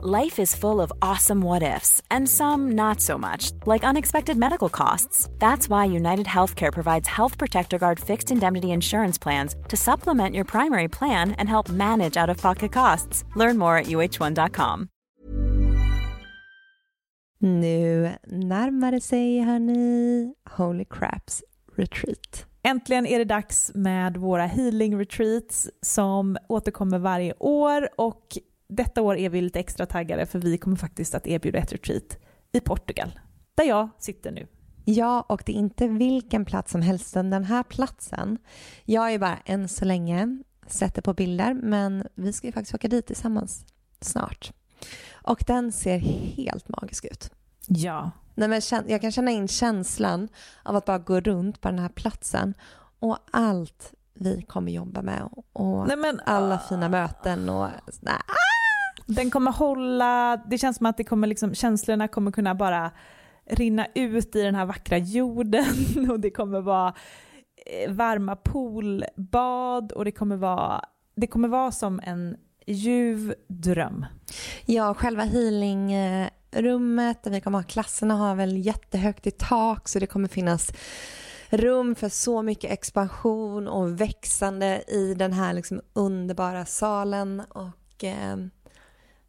Life is full of awesome what ifs, and some not so much, like unexpected medical costs. That's why United Healthcare provides Health Protector Guard fixed indemnity insurance plans to supplement your primary plan and help manage out of pocket costs. Learn more at uh1.com. Nu närmar det sig, hörni, Holy Craps Retreat. Äntligen är det dags med våra healing retreats som återkommer varje år och detta år är vi lite extra taggade för vi kommer faktiskt att erbjuda ett retreat i Portugal, där jag sitter nu. Ja, och det är inte vilken plats som helst, den här platsen. Jag är bara än så länge sätter på bilder, men vi ska ju faktiskt åka dit tillsammans snart. Och den ser helt magisk ut. Ja. Nej, men jag kan känna in känslan av att bara gå runt på den här platsen och allt vi kommer jobba med och Nej, men, alla uh... fina möten och nej, den kommer hålla, det känns som att det kommer liksom, känslorna kommer kunna bara rinna ut i den här vackra jorden och det kommer vara eh, varma poolbad och det kommer vara, det kommer vara som en ljuv dröm. Ja, själva healingrummet där vi kommer ha klasserna har väl jättehögt i tak så det kommer finnas rum för så mycket expansion och växande i den här liksom underbara salen och eh,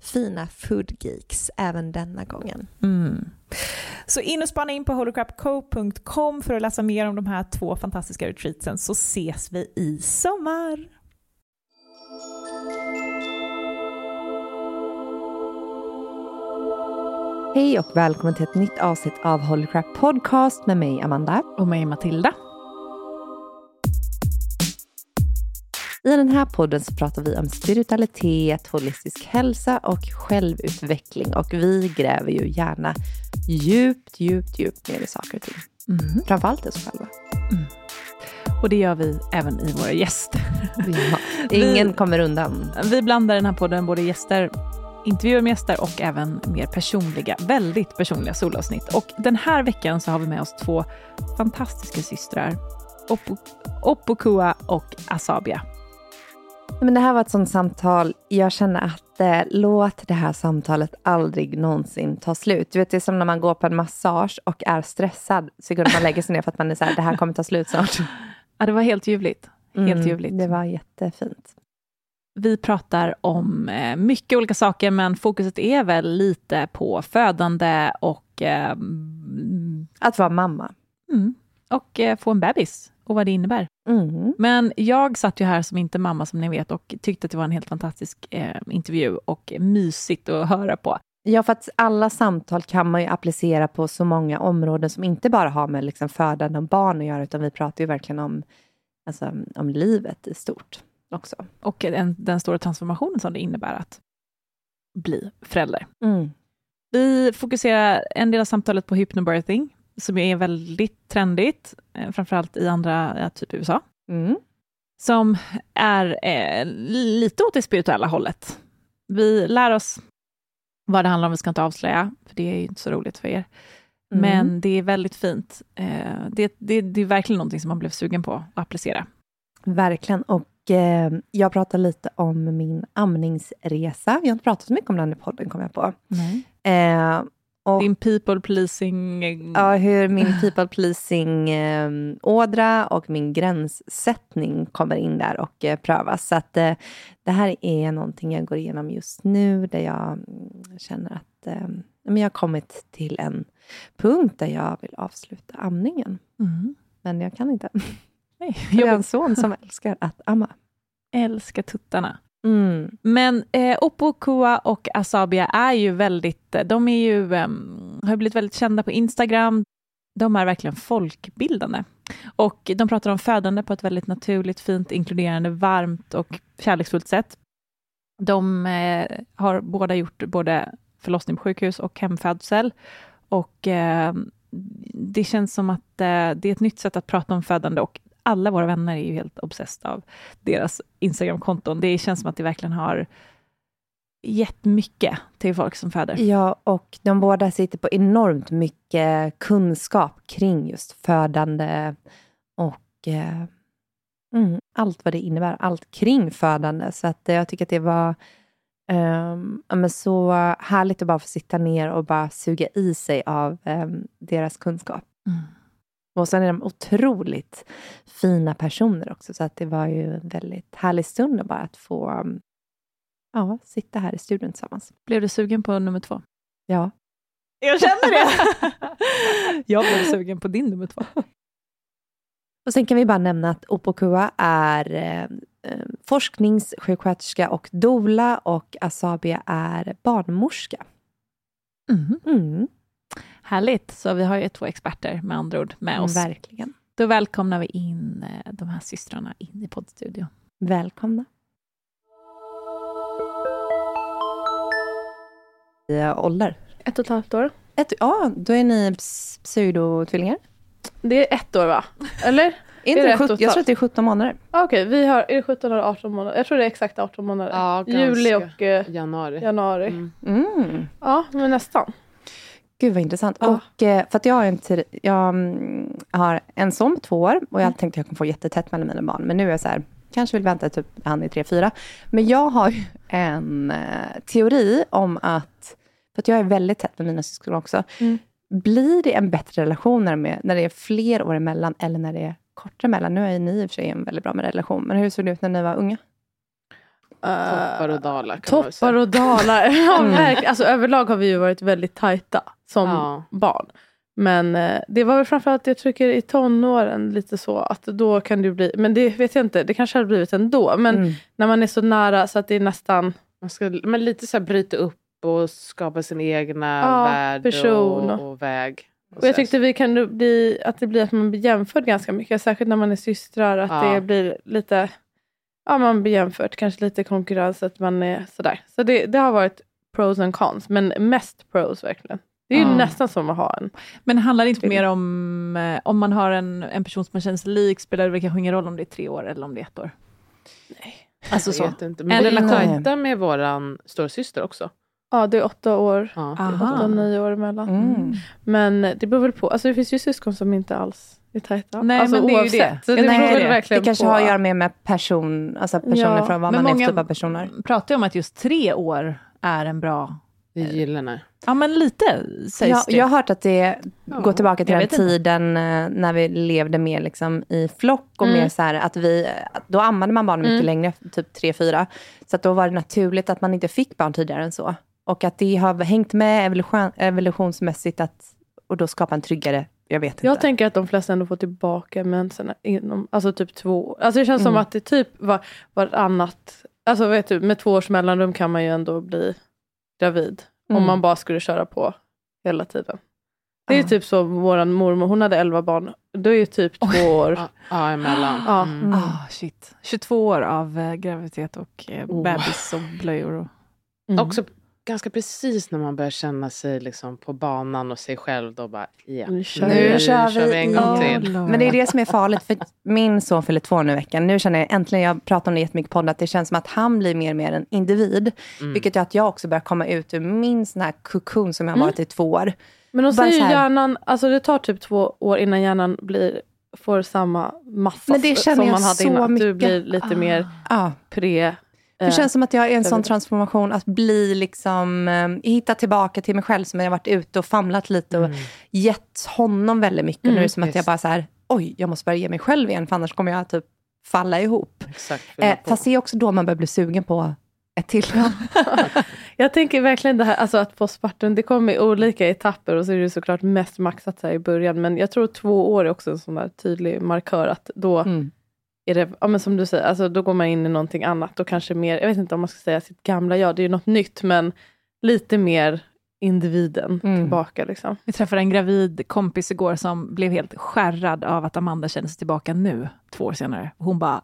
fina foodgeeks även denna gången. Mm. Så in och spana in på holocrapco.com för att läsa mer om de här två fantastiska retreatsen så ses vi i sommar. Hej och välkommen till ett nytt avsnitt av Holy Crap Podcast med mig Amanda. Och mig Matilda. I den här podden så pratar vi om spiritualitet, holistisk hälsa och självutveckling. Och vi gräver ju gärna djupt, djupt, djupt ner i saker och ting. Mm. Framförallt oss själva. Mm. Och det gör vi även i våra gäster. Ja, ingen vi, kommer undan. Vi blandar den här podden både gäster, intervjuer med gäster och även mer personliga, väldigt personliga solavsnitt. Och den här veckan så har vi med oss två fantastiska systrar. Opokua och Asabia. Men det här var ett sånt samtal, jag känner att eh, låt det här samtalet aldrig någonsin ta slut. Du vet, det är som när man går på en massage och är stressad, så går man lägger sig ner för att man är så här, det här kommer ta slut snart. Ja, det var helt ljuvligt. Helt mm, ljuvligt. Det var jättefint. Vi pratar om eh, mycket olika saker, men fokuset är väl lite på födande och... Eh, att vara mamma. Mm. Och eh, få en bebis och vad det innebär. Mm. Men jag satt ju här som inte mamma, som ni vet, och tyckte att det var en helt fantastisk eh, intervju och mysigt att höra på. Ja, för att alla samtal kan man ju applicera på så många områden som inte bara har med liksom födande och barn att göra, utan vi pratar ju verkligen om, alltså, om livet i stort också. Och den, den stora transformationen som det innebär att bli förälder. Mm. Vi fokuserar en del av samtalet på hypnobirthing, som är väldigt trendigt, eh, framförallt i andra, typ USA. Mm. Som är eh, lite åt det spirituella hållet. Vi lär oss vad det handlar om, vi ska inte avslöja, för det är ju inte så roligt för er. Mm. Men det är väldigt fint. Eh, det, det, det, är verkligen någonting som man blev sugen på att applicera. Verkligen, och eh, jag pratar lite om min amningsresa. Vi har inte pratat så mycket om den i podden, kom jag på. Eh, och, Din people pleasing... Ja, hur min people pleasing eh, ådra och min gränssättning kommer in där och eh, prövas. Så att eh, det här är någonting jag går igenom just nu, där jag mm, känner att eh, men jag har kommit till en punkt där jag vill avsluta amningen. Mm. Men jag kan inte. Nej, jag har en son som älskar att amma. Älskar tuttarna. Mm. Men eh, Opokua och Asabia är ju väldigt, eh, de är ju, eh, har blivit väldigt kända på Instagram. De är verkligen folkbildande. Och de pratar om födande på ett väldigt naturligt, fint, inkluderande, varmt och kärleksfullt sätt. De eh, har båda gjort både förlossning på sjukhus och hemfödsel. Och eh, det känns som att eh, det är ett nytt sätt att prata om födande och alla våra vänner är ju helt obsessed av deras Instagram-konton. Det känns som att det verkligen har gett mycket till folk som föder. Ja, och de båda sitter på enormt mycket kunskap kring just födande och eh, mm, allt vad det innebär, allt kring födande. Så att, eh, jag tycker att det var um, men så härligt att bara få sitta ner och bara suga i sig av um, deras kunskap. Mm. Och sen är de otroligt fina personer också, så att det var ju en väldigt härlig stund bara att få um, ja, sitta här i studion tillsammans. Blev du sugen på nummer två? Ja. Jag känner det! jag blev sugen på din nummer två. Och sen kan vi bara nämna att Opokua är eh, eh, forskningssjuksköterska och dola och Asabia är barnmorska. Mm. Mm. Härligt, så vi har ju två experter med andra ord med oss. Verkligen. Då välkomnar vi in eh, de här systrarna in i poddstudion. Välkomna. ålder? Ett och ett halvt år. Ett, ja, då är ni pseudotvillingar? Det är ett år va? Eller? Inte är det 17, jag tror att det är 17 månader. Okej, okay, vi har, är det 17 eller 18 månader? Jag tror det är exakt 18 månader. Ja, Juli och eh, januari. januari. Mm. Mm. Ja, men nästan. Gud vad intressant. Ja. Och, eh, för att jag, har en jag mm, har en son två år och jag mm. tänkte att jag kommer få jättetätt mellan mina barn. Men nu är jag så här, kanske vill vänta typ han är tre, fyra. Men jag har en eh, teori om att, för att jag är väldigt tätt med mina syskon också. Mm. Blir det en bättre relation när, med, när det är fler år emellan eller när det är kortare emellan? Nu är ni i och för sig en väldigt bra med relation, men hur såg det ut när ni var unga? Toppar och dalar Toppar och dalar. ja, mm. verkligen. Alltså, överlag har vi ju varit väldigt tajta som ja. barn. Men eh, det var väl framförallt, jag tycker i tonåren lite så att då kan det bli, men det vet jag inte, det kanske hade blivit ändå. Men mm. när man är så nära så att det är nästan... Man ska, men lite så här bryta upp och skapa sin egna ja, värld person. Och, och väg. Och, och jag tyckte vi kan bli, att det blir att man blir jämförd ganska mycket, särskilt när man är systrar, att ja. det blir lite, ja man blir jämfört, kanske lite konkurrens, att man är sådär. Så det, det har varit pros and cons, men mest pros verkligen. Det är ju mm. nästan som att ha en. Men handlar det inte mer om, eh, om man har en, en person som man känner sig lik, spelar det väl kanske ingen roll om det är tre år eller om det är ett år? Nej. Alltså så. Vet inte. Men vi är tajta med vår storasyster också. Ja, det är åtta år. Ja. Åtta, nio år emellan. Mm. Men det beror väl på. Alltså det finns ju syskon som inte alls är tajta. Nej, alltså, men det är ju det. Så det, Nej, det. det kanske på. har att göra mer med person, alltså personer ja. från vad man är för typ av personer. pratar ju om att just tre år är en bra det är gyllene. Ja, men lite sägs ja, det. Jag har hört att det ja, går tillbaka till den tiden inte. Eh, när vi levde mer liksom i flock och mm. mer så här att vi, då ammade man barn mycket mm. längre, typ tre fyra. Så att då var det naturligt att man inte fick barn tidigare än så. Och att det har hängt med evolution, evolutionsmässigt att, och då skapa en tryggare jag vet inte. Jag tänker att de flesta ändå får tillbaka mensen inom, alltså typ två Alltså det känns mm. som att det typ var varannat, alltså vet du, med två års mellanrum kan man ju ändå bli gravid. Mm. Om man bara skulle köra på hela tiden. Det är uh. typ så vår mormor, hon hade 11 barn. Då är ju typ två år. Ja, ah, emellan. Ja. Mm. Oh, shit. 22 år av eh, graviditet och eh, oh. bebis och blöjor. Och... Mm. Också ganska precis när man börjar känna sig liksom på banan och sig själv, då bara, yeah. nu kör, nu kör, vi, vi en gång till. Men det är det som är farligt, för min son fyller två nu i veckan. Nu känner jag äntligen, jag pratar om det jättemycket på podd, att det känns som att han blir mer och mer en individ. Mm. Vilket gör att jag också börjar komma ut ur min sån här kokon som jag har mm. varit i två år. Men de säger ju hjärnan, alltså det tar typ två år innan hjärnan blir får samma massa som man hade innan. Mycket. Du blir lite ah. mer ah. pre det känns som att jag är en sån transformation, att bli liksom, eh, hitta tillbaka till mig själv som jag varit ute och famlat lite och mm. gett honom väldigt mycket. Mm, nu är det som att jag bara så här, oj, jag måste börja ge mig själv igen, för annars kommer jag typ falla ihop. Exakt, eh, fast det är också då man börjar bli sugen på ett till. jag tänker verkligen det här alltså att postpartum, det kommer i olika etapper och så är det såklart mest maxat här i början. Men jag tror två år är också en sån där tydlig markör att då mm. Är det, ja men som du säger, alltså då går man in i någonting annat och kanske mer, jag vet inte om man ska säga sitt gamla jag, det är ju något nytt men lite mer individen mm. tillbaka. Liksom. Vi träffade en gravid kompis igår som blev helt skärrad av att Amanda kände sig tillbaka nu, två år senare. Hon bara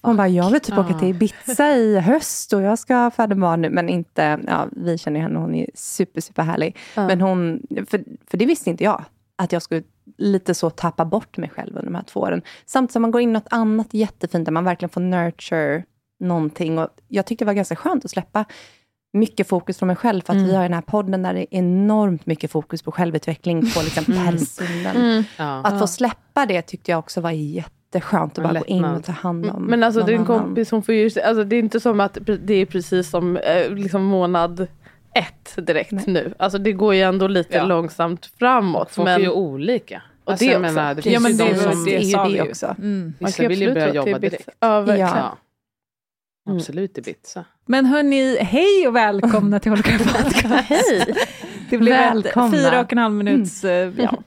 hon bara, jag vill typ åka till Ibiza i höst och jag ska föda barn nu. Men inte, ja, vi känner henne, hon är super, super härlig. Ja. Men hon, för, för det visste inte jag, att jag skulle lite så tappa bort mig själv under de här två åren. Samtidigt som man går in i något annat jättefint, där man verkligen får nurture någonting. Och jag tyckte det var ganska skönt att släppa mycket fokus från mig själv, för att mm. vi har den här podden där det är enormt mycket fokus på självutveckling, på liksom mm. personen. Mm. Ja. Att få släppa det tyckte jag också var jätteskönt, att bara gå in och ta hand om Men alltså din kompis, hon får ju, alltså, det är inte som att det är precis som eh, liksom månad ett direkt Nej. nu. Alltså det går ju ändå lite ja. långsamt framåt. Folk men... är ju olika. Och alltså, det också. Menar, det ja, men det, de som, det, är ju det också. Mm. Vissa vill ju börja jobba direkt. Ja, verkligen. Ja. Mm. Absolut Ibiza. Men hörni, hej och välkomna till Holger Podcast. hej! Det blev välkomna. fyra och en halv minuts mm. ja,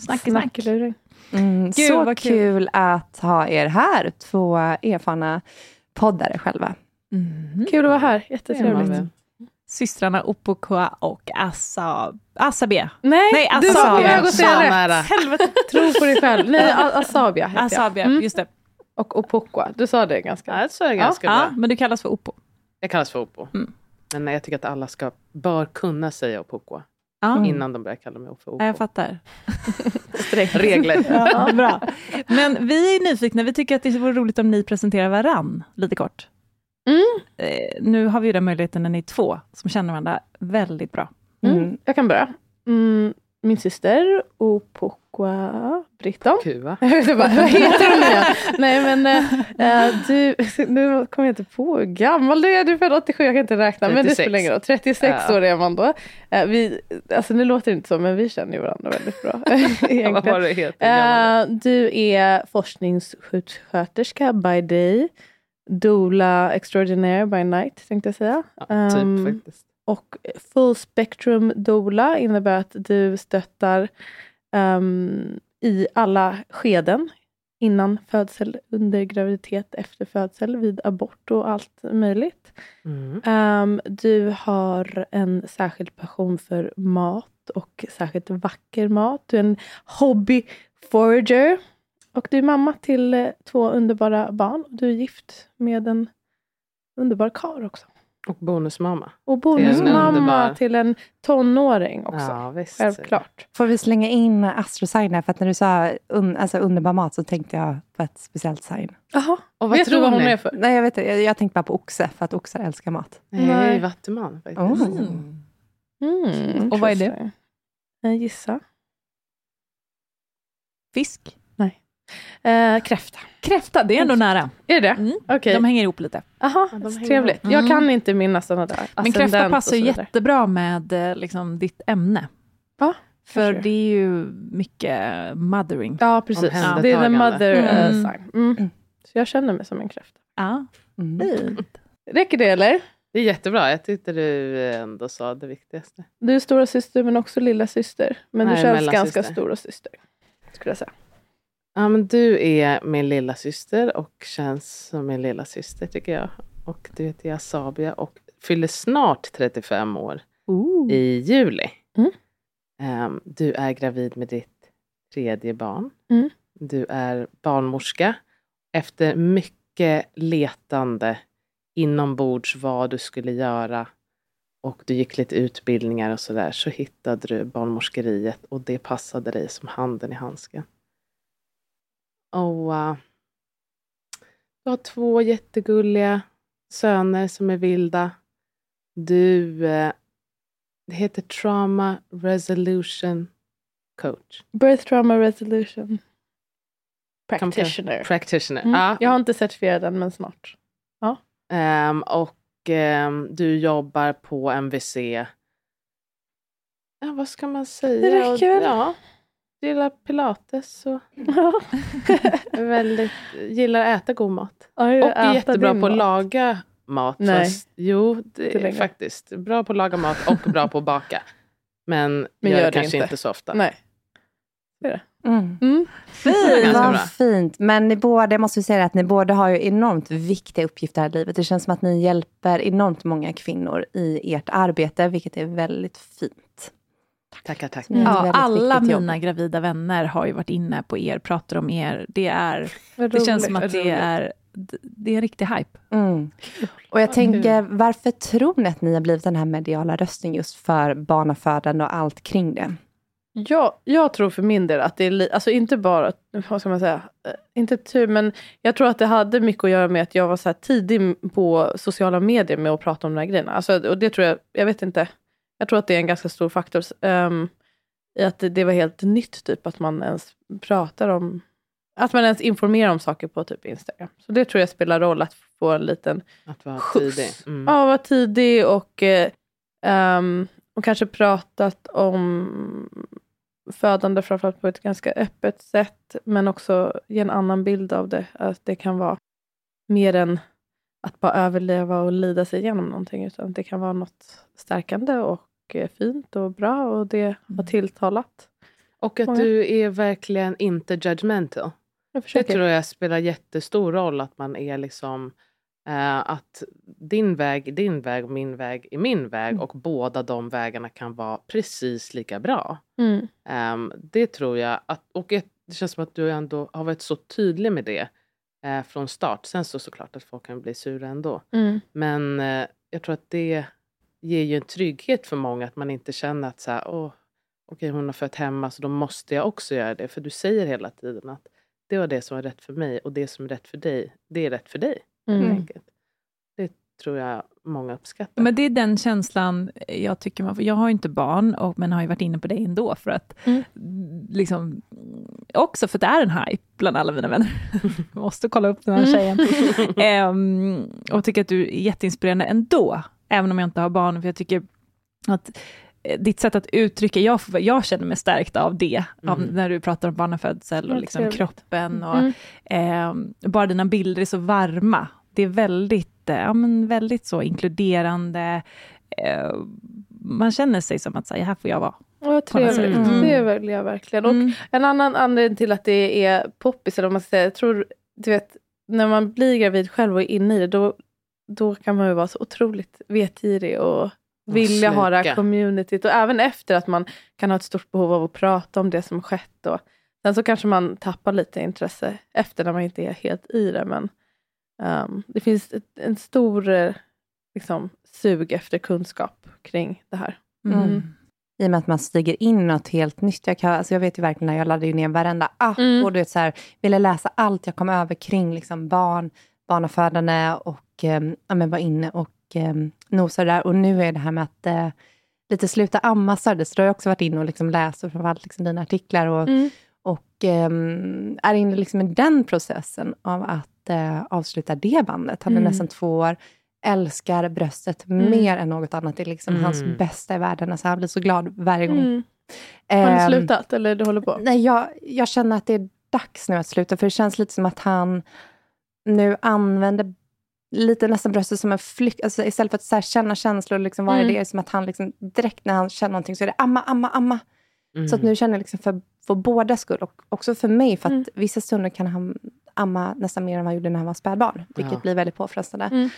snack i snack. Mm, Gud, så kul. kul att ha er här, två erfarna poddare själva. Mm. Kul att vara här, jättetrevligt. Systrarna Opokoa och Asa, Asabia. Nej, Nej Asabia. du att säga rätt. Helvete, tro på dig själv. Nej, Asabia heter Asabia, jag. Mm. just det. Och Opokwa, du sa det ganska bra. Ja, det ganska ja. bra. men du kallas för Opo. Jag kallas för Opo. Mm. Men jag tycker att alla ska, bör kunna säga Opokwa. Mm. Innan de börjar kalla mig för Opo. Ja, jag fattar. Regler. ja, bra. Men vi är nyfikna, vi tycker att det vore roligt om ni presenterar varann lite kort. Mm. Eh, nu har vi ju den möjligheten när ni är två som känner varandra väldigt bra. Mm. Jag kan börja. Mm, min syster Opokwa Britton. Kuva. vad heter hon nu Nej men äh, du, nu kommer jag inte på hur gammal du är. Du är född 87, jag kan inte räkna. 36. Men det spelar ingen roll. 36 ja. år är man då. Äh, vi, alltså nu låter det inte så men vi känner ju varandra väldigt bra. vad var det heter, äh, du är forskningssjuksköterska by day. Dola extraordinaire by night tänkte jag säga. Ja, typ um. Och full spectrum doula innebär att du stöttar um, i alla skeden. Innan födsel, under graviditet, efter födsel, vid abort och allt möjligt. Mm. Um, du har en särskild passion för mat och särskilt vacker mat. Du är en hobby forager. Och du är mamma till eh, två underbara barn. Du är gift med en underbar kar också. Och bonusmamma. Och bonusmamma till, till en tonåring också. Ja, visst. Självklart. Får vi slänga in astrosign För att när du sa un, alltså underbar mat så tänkte jag på ett speciellt sign. Jaha. Och vad vet tror du vad hon är för? Nej, jag, vet, jag, jag tänkte bara på oxe, för att oxar älskar mat. Nej, Nej. vattuman faktiskt. Oh. Mm. Mm, och vad är det? Jag gissa. Fisk? Eh, kräfta. Kräfta, det är ändå nära. Är det mm. Okay. De hänger ihop lite. Aha, ja, trevligt. Mm. Jag kan inte minnas sådana där. Men kräfta passar jättebra med eh, liksom, ditt ämne. Ja, För det är ju mycket mothering. Ja, precis. Det är the mother uh, sign. Mm. mm. Så jag känner mig som en kräfta. Ja. Mm. Räcker det eller? Det är jättebra. Jag tyckte du ändå sa det viktigaste. Du är stora syster men också lilla syster. Men Nej, du känns ganska stora syster. Skulle jag säga. Ja, men du är min lilla syster och känns som min lilla syster tycker jag. Och du heter Jasabia och fyller snart 35 år Ooh. i juli. Mm. Um, du är gravid med ditt tredje barn. Mm. Du är barnmorska. Efter mycket letande inombords vad du skulle göra och du gick lite utbildningar och sådär så hittade du barnmorskeriet och det passade dig som handen i handsken. Och uh, du har två jättegulliga söner som är vilda. Du uh, det heter Trauma Resolution Coach. Birth Trauma Resolution Practitioner. Practitioner. Mm. Ja. Jag har inte certifierat den, men snart. Ja. Um, och um, du jobbar på MVC. Ja, vad ska man säga? Det räcker väl? Ja, gillar pilates och väldigt, gillar att äta god mat. Ja, och är jättebra på att laga mat. Nej. Fast, jo, det är faktiskt. Bra på att laga mat och bra på att baka. Men, Men gör gör det det kanske inte. inte så ofta. Nej. Mm. Mm. Det är ganska Vad bra. fint. Men ni båda, jag måste säga att ni båda har ju enormt viktiga uppgifter här i livet. Det känns som att ni hjälper enormt många kvinnor i ert arbete, vilket är väldigt fint. Tackar, tackar. Mm. Ja, alla jobb. mina gravida vänner har ju varit inne på er, pratar om er. Det, är, det känns som att det är, det är en riktig hype. Mm. Och jag tänker, varför tror ni att ni har blivit den här mediala rösten just för barnafödande och allt kring det? Ja, jag tror för min del att det är, li- alltså inte bara, vad ska man säga, Eh, inte tur, men jag tror att det hade mycket att göra med att jag var så här tidig på sociala medier med att prata om de här grejerna. Alltså, och det tror jag, jag vet inte, jag tror att det är en ganska stor faktor. Um, I att det, det var helt nytt, typ att man ens pratar om, att man ens informerar om saker på typ Instagram. Så det tror jag spelar roll att få en liten Att vara Skjuts. tidig. Mm. Ja, vara tidig och, ehm, och kanske pratat om födande framförallt på ett ganska öppet sätt. Men också ge en annan bild av det. Att det kan vara mer än att bara överleva och lida sig igenom någonting. Utan det kan vara något stärkande och eh, fint och bra och det har tilltalat. Och att Många. du är verkligen inte judgmental. Det tror jag spelar jättestor roll att man är liksom eh, att din väg är din väg och min väg är min väg Mm. och båda de vägarna kan vara precis lika bra. Mm. Ehm, det tror jag, att, och det känns som att du ändå har varit så tydlig med det eh, från start. Sen så såklart att folk kan bli sura ändå. Mm. Men eh, jag tror att det ger ju en trygghet för många att man inte känner att så här, åh, okej hon har fött hemma så då måste jag också göra det. För du säger hela tiden att det var det som var rätt för mig och det som är rätt för dig, det är rätt för dig. helt Mm. Det tror jag många uppskattar. Men det är den känslan jag tycker man får. Jag har ju inte barn, och, men har ju varit inne på det ändå. För att, Mm. liksom, också för att det är en hype bland alla mina vänner. Måste kolla upp den här tjejen. Ehm, och tycker att du är jätteinspirerande ändå, även om jag inte har barn. För jag tycker att eh, ditt sätt att uttrycka, jag, jag känner mig stärkt av det, av Mm. när du pratar om barnafödsel och liksom kroppen. Och, Mm. Ehm, bara dina bilder är så varma. Det är väldigt, eh, ja, men väldigt så inkluderande. Eh, man känner sig som att säga, här får jag vara. Ja, trevligt. sätt. Mm. Det vill jag verkligen. Och Mm. En annan anledning till att det är poppis, eller vad man ska säga, jag tror, du vet, när man blir gravid själv och är inne i det, då, då kan man ju vara så otroligt vetgirig och vilja ha det här communityt. Och även efter att man kan ha ett stort behov av att prata om det som skett. Och, sen så kanske man tappar lite intresse efter när man inte är helt i det. Men ehm, det finns ett, en stor eh, liksom, sug efter kunskap kring det här. Mm. I och med att man stiger in något helt nytt. Jag, kan, alltså jag vet ju verkligen när jag laddade ju ner varenda app Mm. och du vet, så här, ville läsa allt jag kom över kring liksom barn, barnafödande och um, ja, men var inne och um, nosade där. Och nu är det här med att eh, lite sluta amma så då har jag också varit inne och liksom läst och framförallt liksom dina artiklar och, Mm. och ehm, är inne liksom i den processen av att eh, avsluta det bandet. Han är Mm. nästan två år, älskar bröstet Mm. mer än något annat. Det är liksom Mm. hans bästa i världen. Alltså han blir så glad varje gång. Mm. Har ni Ehm, slutat eller du håller på? Nej, jag, jag känner att det är dags nu att sluta, för det känns lite som att han nu använder lite nästan bröstet som en flykt. Alltså, istället för att så här, känna känslor, liksom, vad är Mm. det? är som att han liksom, direkt när han känner någonting så är det amma, amma, amma. Mm. Så att nu känner jag liksom för, för båda skull och också för mig, för att Mm. vissa stunder kan han amma nästan mer än vad han gjorde när han var spädbarn, vilket Ja. blir väldigt påfrestande. Mm.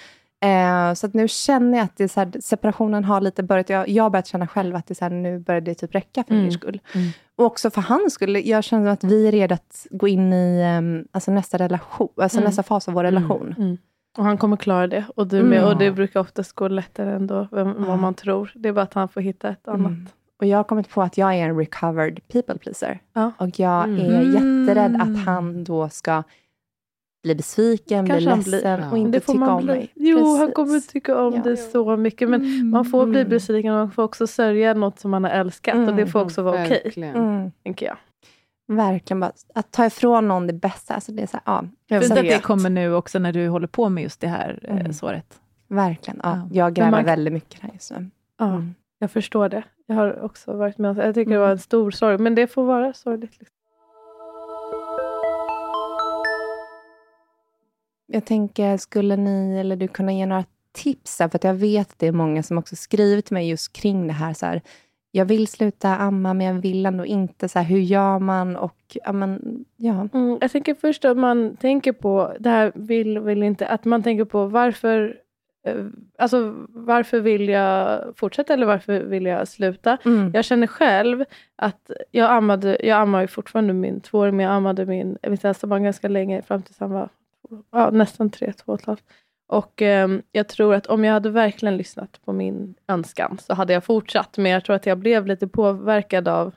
Eh, så att nu känner jag att det så här, separationen har lite börjat, jag, jag har börjat känna själv att det så här, nu börjar det typ räcka för Mm. min skull. Mm. Och också för hans skull. Jag känner att vi är redo att gå in i ehm, alltså nästa relation, alltså Mm. nästa fas av vår Mm. relation. Mm. Och han kommer klara det. Och du Mm. med. Och det brukar oftast gå lättare ändå än Ja. vad man tror. Det är bara att han får hitta ett annat. Mm. Och jag har kommit på att jag är en recovered people pleaser. Ja. Och jag Mm. är jätterädd Mm. att han då ska bli besviken, Kanske bli han blir. ledsen Ja. och inte tycka om bli. mig. Jo, han Precis. kommer tycka om Ja. dig så mycket. Men man får bli besviken och man får också sörja något som man har älskat. Och det Mm. får också vara okej. Mm. tänker jag. Verkligen bara, att ta ifrån någon det bästa. Alltså det är så här, ja, jag Fint att det kommer nu också när du håller på med just det här eh, Mm. såret. Verkligen. Ja, Ja. jag gräver man- väldigt mycket här just nu. Ja, Mm. jag förstår det. Jag har också varit med om Jag tycker det Mm. var en stor sorg. Men det får vara sorgligt. Liksom. Jag tänker, skulle ni eller du kunna ge några tips? För att jag vet att det är många som också skriver till mig just kring det här. Så här jag vill sluta amma, men jag vill ändå inte. Så här, hur gör man? Och, ja, men, ja. Mm, jag tänker först att man tänker på, det här vill, vill inte, att man tänker på varför eh, Alltså varför vill jag fortsätta eller varför vill jag sluta? Mm. Jag känner själv att jag ammade, jag ammar ju fortfarande min tvååring, men jag ammade min, mitt äldsta barn ganska länge, fram tills han var ja, nästan tre, två och ett halvt. Och eh, jag tror att om jag hade verkligen lyssnat på min önskan så hade jag fortsatt. Men jag tror att jag blev lite påverkad av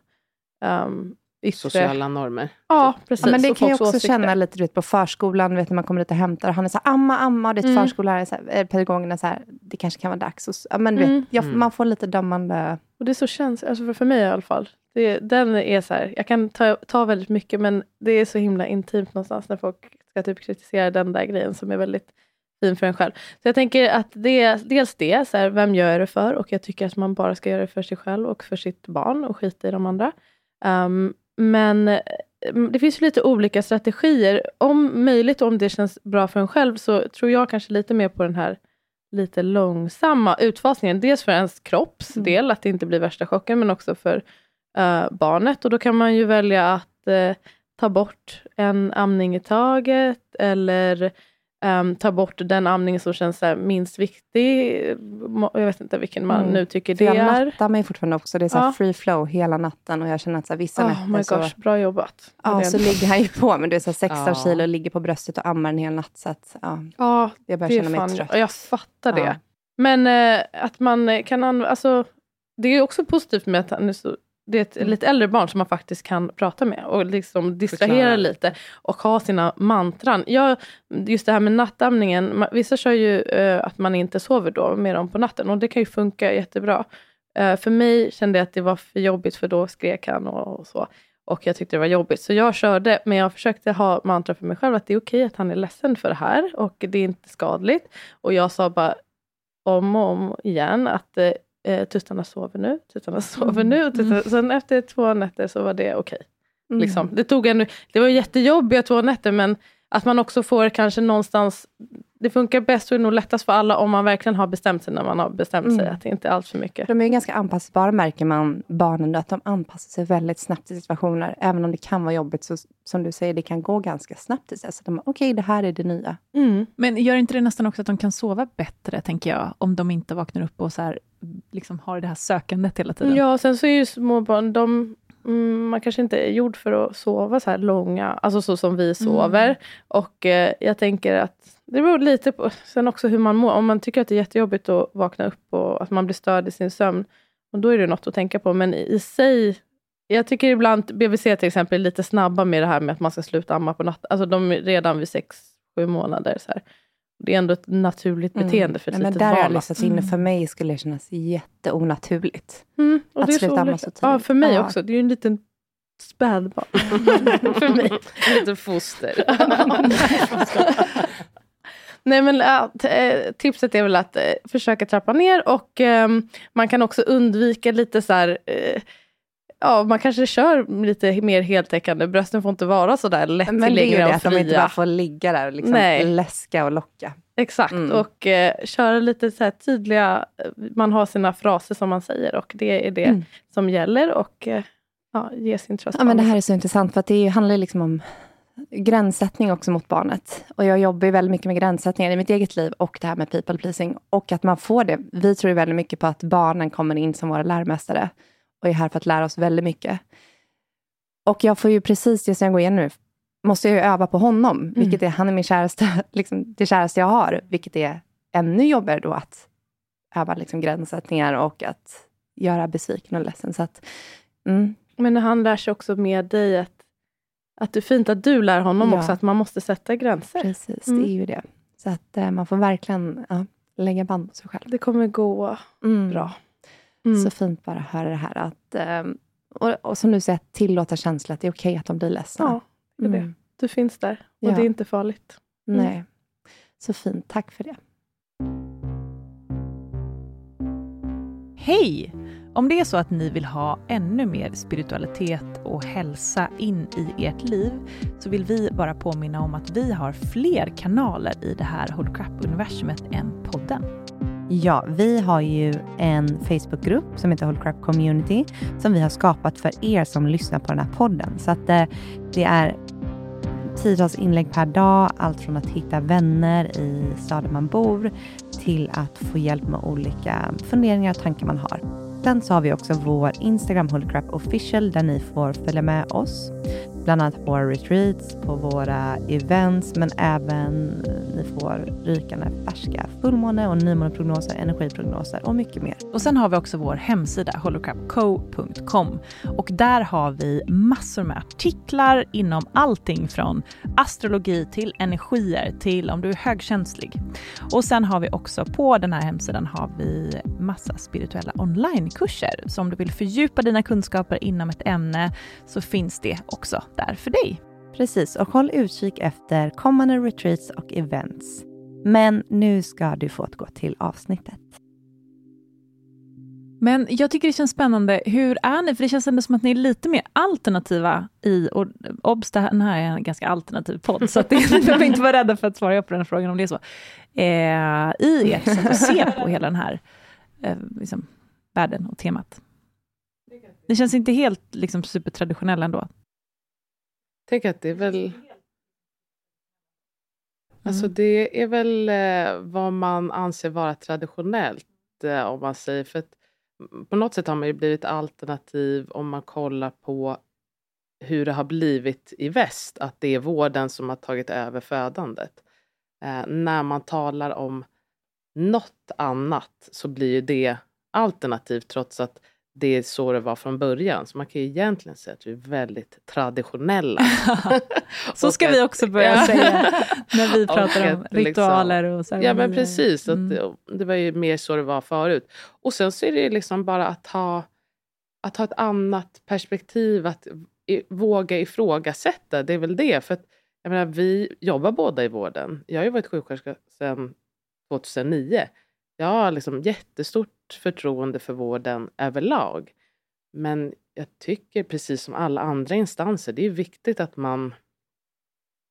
um, yttre... Sociala normer. Ja, precis. Ja, men det kan jag också åsikter. känna lite du vet, på förskolan, vet, när man kommer dit och hämtar. Och han är så här, amma, amma. Det är mm. förskollärare, så här, pedagogerna, så här, det kanske kan vara dags. Och, ja, men, mm. vet, jag, mm. Man får lite dömande... Och det är så känns, alltså för, för mig i alla fall. Det, den är så här, jag kan ta, ta väldigt mycket, men det är så himla intimt någonstans när folk ska typ kritisera den där grejen som är väldigt fin för en själv. Så jag tänker att det, dels det, så här, vem gör jag det för? Och jag tycker att man bara ska göra det för sig själv och för sitt barn och skita i de andra. Um, men eh, det finns ju lite olika strategier. Om möjligt, om det känns bra för en själv, så tror jag kanske lite mer på den här lite långsamma utfasningen. Dels för ens kroppsdel, mm. att det inte blir värsta chocken, men också för uh, barnet. Och då kan man ju välja att uh, ta bort en amning i taget, eller um, ta bort den amning som känns här, minst viktig. Jag vet inte vilken man mm. nu tycker det jag är. Jag nattar mig fortfarande också. Det är så ja. free flow hela natten och jag känner att så här, vissa oh nätter my så... Gosh, bra jobbat. Ja, så ligger han ju på. Men du är så 16 ja. kilo och ligger på bröstet och ammar en hel natt. Så att, ja, ja jag börjar känna mig fan, trött. Jag fattar det. Men eh, att man kan använda... Alltså, det är också positivt med att han är så det är ett mm. lite äldre barn som man faktiskt kan prata med och liksom distrahera Förklara. lite och ha sina mantran. Jag, just det här med nattamningen, vissa kör ju uh, att man inte sover då med dem på natten och det kan ju funka jättebra. Uh, för mig kände jag att det var för jobbigt för då skrek han och, och, så. Och jag tyckte det var jobbigt så jag körde men jag försökte ha mantra för mig själv att det är okej att han är ledsen för det här och det är inte skadligt. Och jag sa bara om och om igen att uh, eh, tuttarna sover nu, tuttarna sover mm. nu. Och tuttarna, mm. Sen efter två nätter så var det okej. Okay. Mm. Liksom. Det, tog en, det var jättejobbiga två nätter men att man också får kanske någonstans det funkar bäst och är nog lättast för alla om man verkligen har bestämt sig när man har bestämt sig. Mm. Att det inte är allt för mycket. De är ganska anpassbara märker man, barnen, att de anpassar sig väldigt snabbt i situationer. Även om det kan vara jobbigt, så som du säger, det kan gå ganska snabbt. Så att de, okej, okay, det här är det nya. Mm. Men gör inte det nästan också att de kan sova bättre, tänker jag, om de inte vaknar upp och så här, liksom har det här sökandet hela tiden? Ja, sen så är ju småbarn, de Mm, man kanske inte är gjord för att sova så här långa, alltså så som vi sover. Mm. Och eh, jag tänker att det beror lite på sen också hur man mår. Om man tycker att det är jättejobbigt att vakna upp och att man blir störd i sin sömn, och då är det något att tänka på. Men i sig, jag tycker ibland BVC till exempel är lite snabba med det här med att man ska sluta amma på natten. Alltså de är redan vid sex, sju månader. Så här. Det är ändå ett naturligt mm. beteende för ett mm. litet barn. Där har jag lyssnat in. För mig skulle det kännas jätteonaturligt. Mm. att sluta amma så tidigt. Ja, för mig ja. också. Det är ju en liten spädbarn. för mig. En liten foster. Nej men äh, tipset är väl att äh, försöka trappa ner och äh, man kan också undvika lite så här, ja man kanske kör lite mer heltäckande, brösten får inte vara så där lättillgängliga och fria. Men det är ju det, att de inte bara får ligga där och liksom Nej. läska och locka. Exakt, mm. och köra lite så tydliga, man har sina fraser som man säger och det är det mm. som gäller och ja, ge sin tröst. Ja, men det här är så intressant, för att det handlar liksom om gränssättning också mot barnet. Och jag jobbar ju väldigt mycket med gränssättningar i mitt eget liv och det här med people pleasing. Och att man får det. Vi tror ju väldigt mycket på att barnen kommer in som våra lärmästare och är här för att lära oss väldigt mycket. Och jag får ju precis det som jag går igenom nu, måste jag ju öva på honom, mm. vilket är, han är min käraste, liksom, det käraste jag har, vilket är ännu jobbigare då att öva liksom, gränssättningar och att göra besviken och ledsen. Så att, mm. Men han lär sig också med dig att att det är fint att du lär honom ja. också att man måste sätta gränser. Precis, mm. det är ju det. Så att eh, man får verkligen ja, lägga band på sig själv. Det kommer gå mm. bra. Mm. Så fint bara att höra det här. Att, eh, och, och, som du säger, tillåta känslan att det är okej okay att de blir ledsna. Ja, det är det. Mm. Du finns där och ja. det är inte farligt. Mm. Nej. Så fint, tack för det. Hej! Om det är så att ni vill ha ännu mer spiritualitet och hälsa in i ert liv så vill vi bara påminna om att vi har fler kanaler i det här Holy Crap-universumet än podden. Ja, vi har ju en Facebookgrupp som heter Whole Crap Community som vi har skapat för er som lyssnar på den här podden. Så att eh, det är tiotals inlägg per dag, allt från att hitta vänner i staden man bor till att få hjälp med olika funderingar och tankar man har. Sen så har vi också vår Instagram Holycrap official där ni får följa med oss bland annat på våra retreats, på våra events, men även ni får rykande färska fullmåne och nymåneprognoser, energiprognoser och mycket mer. Och sen har vi också vår hemsida holocrapco.com och där har vi massor med artiklar inom allting från astrologi till energier till om du är högkänslig. Och sen har vi också på den här hemsidan har vi massa spirituella onlinekurser. Så om du vill fördjupa dina kunskaper inom ett ämne så finns det också där för dig. Precis, och håll utkik efter kommande retreats och events. Men nu ska du få gå till avsnittet. Men jag tycker det känns spännande. Hur är ni? För det känns ändå som att ni är lite mer alternativa i... Och obs, det här är en ganska alternativ podd, så att ni behöver inte vara rädda för att svara på den här frågan om det är så. Eh, I ert sätt att se på hela den här eh, liksom, världen och temat. Det känns inte helt liksom, supertraditionell ändå. Tänk att det är väl... Alltså mm. det är väl eh, vad man anser vara traditionellt, eh, om man säger. För på något sätt har man ju blivit alternativ om man kollar på hur det har blivit i väst, att det är vården som har tagit över födandet. Eh, när man talar om något annat så blir ju det alternativt trots att det är så det var från början. Så man kan ju egentligen säga att vi är väldigt traditionella. så ska vi också börja ja. säga när vi pratar om liksom- ritualer och ceremonier. Ja men precis, mm. det, det var ju mer så det var förut. Och sen så är det liksom bara att ha, att ha ett annat perspektiv, att i, våga ifrågasätta. Det är väl det. För att, jag menar, vi jobbar båda i vården. Jag har ju varit sjuksköterska sedan 2009. Jag har liksom jättestort förtroende för vården överlag. Men jag tycker precis som alla andra instanser, det är viktigt att man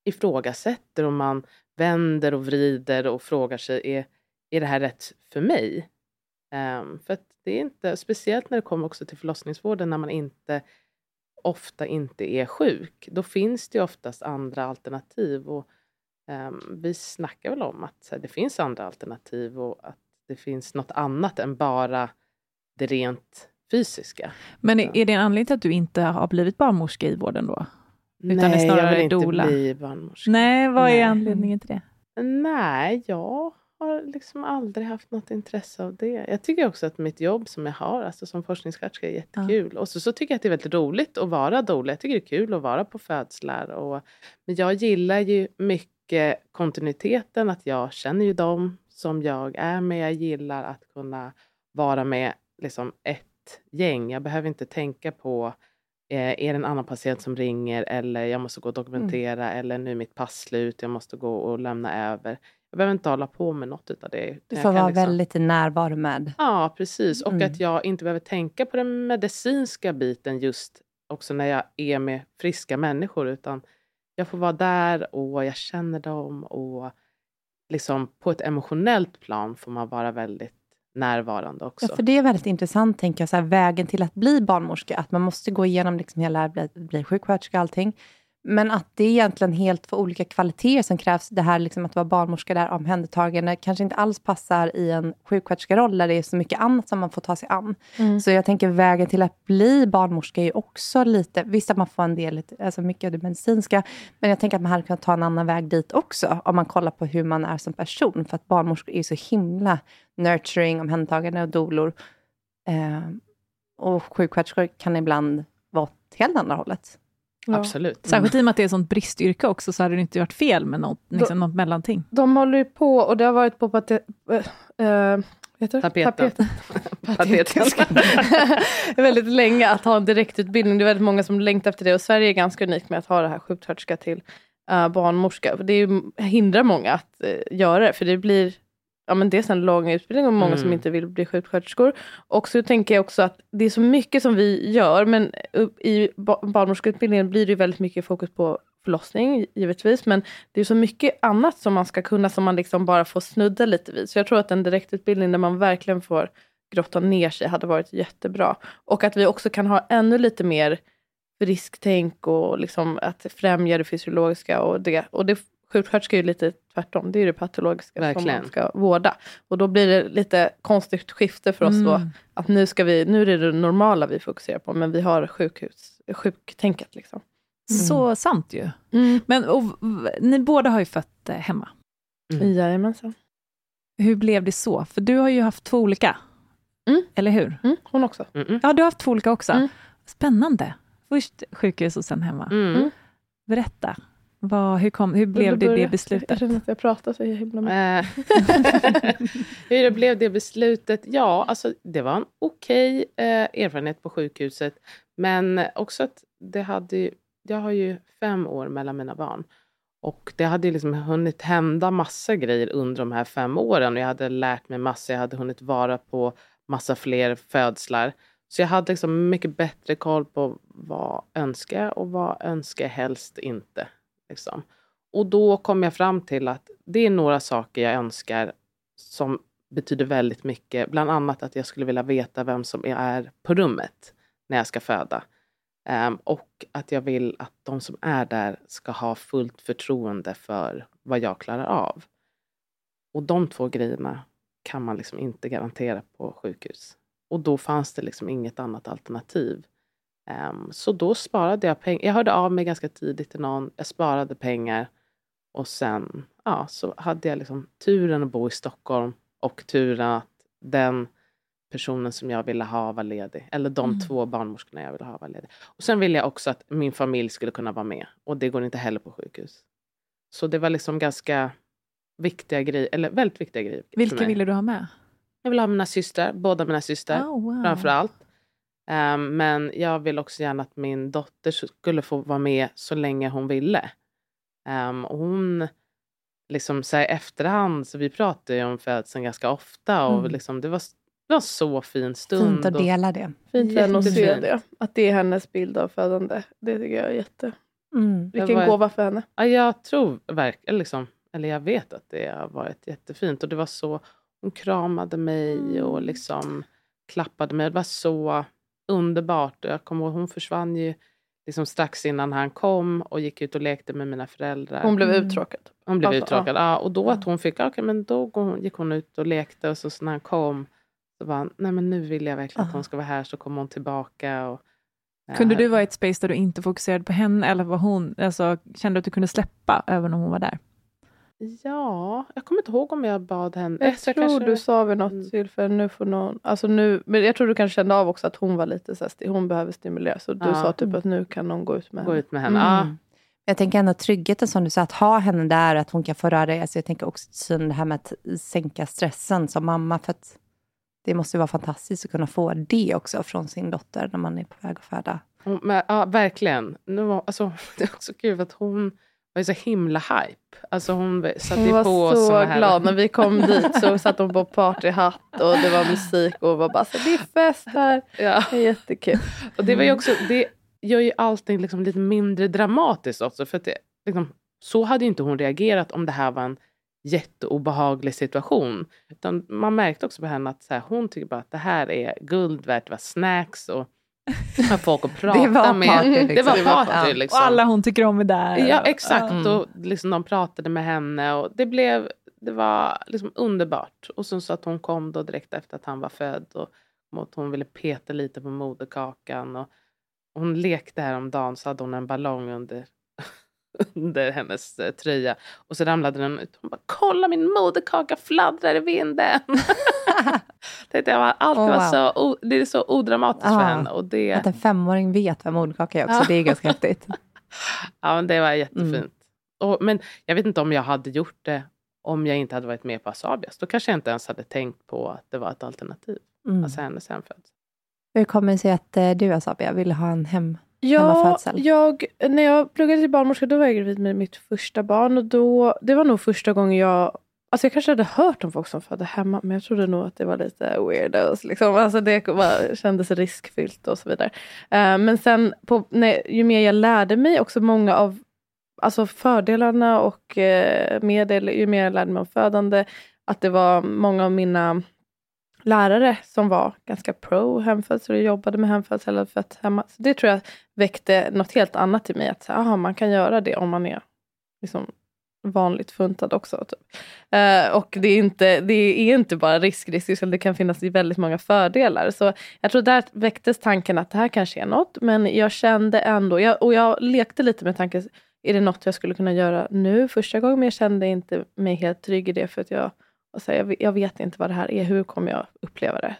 ifrågasätter och man vänder och vrider och frågar sig, är, är det här rätt för mig? Um, för att det är inte, speciellt när det kommer också till förlossningsvården när man inte ofta inte är sjuk, då finns det oftast andra alternativ. Och, um, vi snackar väl om att här, det finns andra alternativ och att det finns något annat än bara det rent fysiska. Men är det en anledning till att du inte har blivit barnmorska i vården då? Utan Nej, jag vill inte dola. bli barnmorska. Nej, vad Nej. är anledningen till det? Nej, jag har liksom aldrig haft något intresse av det. Jag tycker också att mitt jobb som jag har, alltså som forskningssköterska, är jättekul. Ja. Och så, så tycker jag att det är väldigt roligt att vara doula. Jag tycker det är kul att vara på födslar. Och, men jag gillar ju mycket kontinuiteten, att jag känner ju dem som jag är med. Jag gillar att kunna vara med liksom ett gäng. Jag behöver inte tänka på eh, är det en annan patient som ringer eller jag måste gå och dokumentera mm. eller nu är mitt pass slut, jag måste gå och lämna över. Jag behöver inte hålla på med något av det. Du får vara liksom... väldigt närvaro med. Ja, precis. Och mm. att jag inte behöver tänka på den medicinska biten just också när jag är med friska människor utan jag får vara där och jag känner dem och liksom på ett emotionellt plan får man vara väldigt närvarande också. Ja, för det är väldigt intressant, tänker jag, så här, vägen till att bli barnmorska, att man måste gå igenom liksom hela, bli, bli sjuksköterska och allting. Men att det är egentligen helt två olika kvaliteter som krävs. Det här liksom att vara barnmorska, där omhändertagande, kanske inte alls passar i en sjuksköterskeroll, där det är så mycket annat som man får ta sig an. Mm. Så jag tänker vägen till att bli barnmorska är också lite, visst att man får en del, alltså mycket av det medicinska, men jag tänker att man hade kunnat ta en annan väg dit också, om man kollar på hur man är som person. För att barnmorskor är så himla nurturing, omhändertagande och dolor. Eh, och sjuksköterskor kan ibland vara åt helt andra hållet. Ja. Absolut. Särskilt i och med att det är ett sånt bristyrke också, så hade det inte varit fel med något, liksom, något mellanting. De håller ju på, och det har varit på pate, äh, äh, tapeten. tapeten. väldigt länge att ha en direktutbildning. Det är väldigt många som längtar efter det och Sverige är ganska unikt med att ha det här sjuksköterska till uh, barnmorska. Det är ju, hindrar många att uh, göra det, för det blir ja, men dels en lång utbildning och många mm. som inte vill bli sjuksköterskor. Och så tänker jag också att det är så mycket som vi gör, men i barnmorskeutbildningen blir det väldigt mycket fokus på förlossning givetvis, men det är så mycket annat som man ska kunna som man liksom bara får snudda lite vid. Så jag tror att en direktutbildning där man verkligen får grotta ner sig hade varit jättebra. Och att vi också kan ha ännu lite mer frisktänk och liksom att främja det fysiologiska och det. Och det sjuksköterska är ju lite tvärtom, det är det patologiska Verkligen. som man ska vårda. Och då blir det lite konstigt skifte för oss mm. då, att nu, ska vi, nu är det det normala vi fokuserar på, men vi har sjukhus, sjuktänket. Liksom. Mm. Så sant ju. Mm. Men och, ni båda har ju fött eh, hemma. Mm. Jajamensan. Hur blev det så? För du har ju haft två olika, mm. eller hur? Mm, hon också. Mm. Ja, du har haft två olika också. Mm. Spännande. Först sjukhus och sen hemma. Berätta. Vad, hur, kom, hur blev det, det beslutet? Jag känner att jag pratar så himla mycket. hur det blev det beslutet? Ja, alltså, det var en okej okay, eh, erfarenhet på sjukhuset. Men också att det hade jag har ju fem år mellan mina barn. Och det hade liksom hunnit hända massa grejer under de här fem åren. Jag hade lärt mig massa, jag hade hunnit vara på massa fler födslar. Så jag hade liksom mycket bättre koll på vad önskar jag och vad önskar jag helst inte. Liksom. Och då kom jag fram till att det är några saker jag önskar som betyder väldigt mycket. Bland annat att jag skulle vilja veta vem som är på rummet när jag ska föda. Um, och att jag vill att de som är där ska ha fullt förtroende för vad jag klarar av. Och de två grejerna kan man liksom inte garantera på sjukhus. Och då fanns det liksom inget annat alternativ. Um, så då sparade jag pengar. Jag hörde av mig ganska tidigt till någon. Jag sparade pengar. Och sen ja, så hade jag liksom turen att bo i Stockholm och turen att den personen som jag ville ha var ledig. Eller de mm. två barnmorskorna jag ville ha var ledig. Och sen ville jag också att min familj skulle kunna vara med. Och det går inte heller på sjukhus. Så det var liksom ganska viktiga grejer, eller väldigt viktiga grejer. Vilka ville du ha med? Jag ville ha mina systrar, båda mina systrar oh, wow. framför allt. Um, men jag vill också gärna att min dotter skulle få vara med så länge hon ville. Um, och hon, liksom så här, i efterhand, så vi pratar ju om födseln ganska ofta och mm. liksom, det var det var en så fin stund. Fint att dela det. Fint för henne att se det. Att det är hennes bild av födande. Det tycker jag är jätte... Mm. Vilken var, gåva för henne. Ja, jag tror verkligen, liksom, eller jag vet att det har varit jättefint. Och det var så, hon kramade mig och mm. liksom klappade mig. Det var så underbart. Jag kommer ihåg, hon försvann ju liksom strax innan han kom och gick ut och lekte med mina föräldrar. Hon blev mm. uttråkad? Hon blev alltså, uttråkad, ja. Och då att hon fick, okay, men då gick hon ut och lekte och så, så när han kom så bara, nej men nu vill jag verkligen att hon ska vara här, så kommer hon tillbaka. Och, kunde du vara i ett space där du inte fokuserade på henne, eller var hon, alltså, kände du att du kunde släppa även om hon var där? Ja, jag kommer inte ihåg om jag bad henne. Jag, jag tror kanske... du sa vid något mm. tillfälle, nu får någon, alltså nu, men jag tror du kanske kände av också att hon var lite så här, hon behöver stimuleras. Och du ja. sa typ att nu kan någon gå ut med gå henne. Ut med henne. Mm. Ja. Jag tänker ändå tryggheten som du sa, att ha henne där, att hon kan få röra sig. Jag tänker också det här med att sänka stressen som mamma. För att det måste vara fantastiskt att kunna få det också från sin dotter när man är på väg att föda. Men, ja, verkligen. Nu var, alltså, det är också kul att hon var så himla hype. Alltså hon satte hon var på så här... glad när vi kom dit. Så satt hon på partyhatt och det var musik och var bara så det är fest här. Ja. Det är jättekul. Och det var ju också, det gör ju allting liksom lite mindre dramatiskt också. För det, liksom, så hade inte hon reagerat om det här var en jätteobehaglig situation. Utan man märkte också på henne att så här, hon tycker bara att det här är guld värt. Det var snacks och ha folk att prata det var med. Party, liksom. Det var party. Liksom. Och alla hon tycker om är där. Ja exakt. Mm. Och liksom, de pratade med henne. Och det, blev, det var liksom underbart. Och sen så att hon kom då direkt efter att han var född. Och, och hon ville peta lite på moderkakan. Och, hon lekte häromdagen så hade hon en ballong under under hennes eh, tröja. Och så ramlade den ut. Hon bara, kolla min moderkaka fladdrar i vinden. det, var, allt oh, var så, det är så odramatiskt ah, för henne. Och det... Att en femåring vet vad moderkaka är också, det är ganska häftigt. ja, men det var jättefint. Mm. Och, men jag vet inte om jag hade gjort det om jag inte hade varit med på Asabias. Då kanske jag inte ens hade tänkt på att det var ett alternativ. Mm. Alltså hennes hemfödsel. Hur kommer det sig att eh, du Asabia ville ha en hem Ja, jag, när jag pluggade till barnmorska då var jag gravid med mitt första barn. Och då, det var nog första gången jag Alltså jag kanske hade hört om folk som födde hemma, men jag trodde nog att det var lite weirdos. Liksom. Alltså det var, kändes riskfyllt och så vidare. Uh, men sen, på, nej, ju mer jag lärde mig, också många av alltså fördelarna och uh, medel, ju mer jag lärde mig om födande, att det var många av mina lärare som var ganska pro hemfödsel och jobbade med hemfödsel eller fött hemma. Så det tror jag väckte något helt annat i mig. Att aha, man kan göra det om man är liksom, vanligt funtad också. Typ. Eh, och det är, inte, det är inte bara risk, risk, det kan finnas väldigt många fördelar. Så jag tror där väcktes tanken att det här kanske är något, men jag kände ändå, jag, och jag lekte lite med tanken, är det något jag skulle kunna göra nu första gången? Men jag kände inte mig helt trygg i det för att jag och säga, jag, jag vet inte vad det här är, hur kommer jag uppleva det?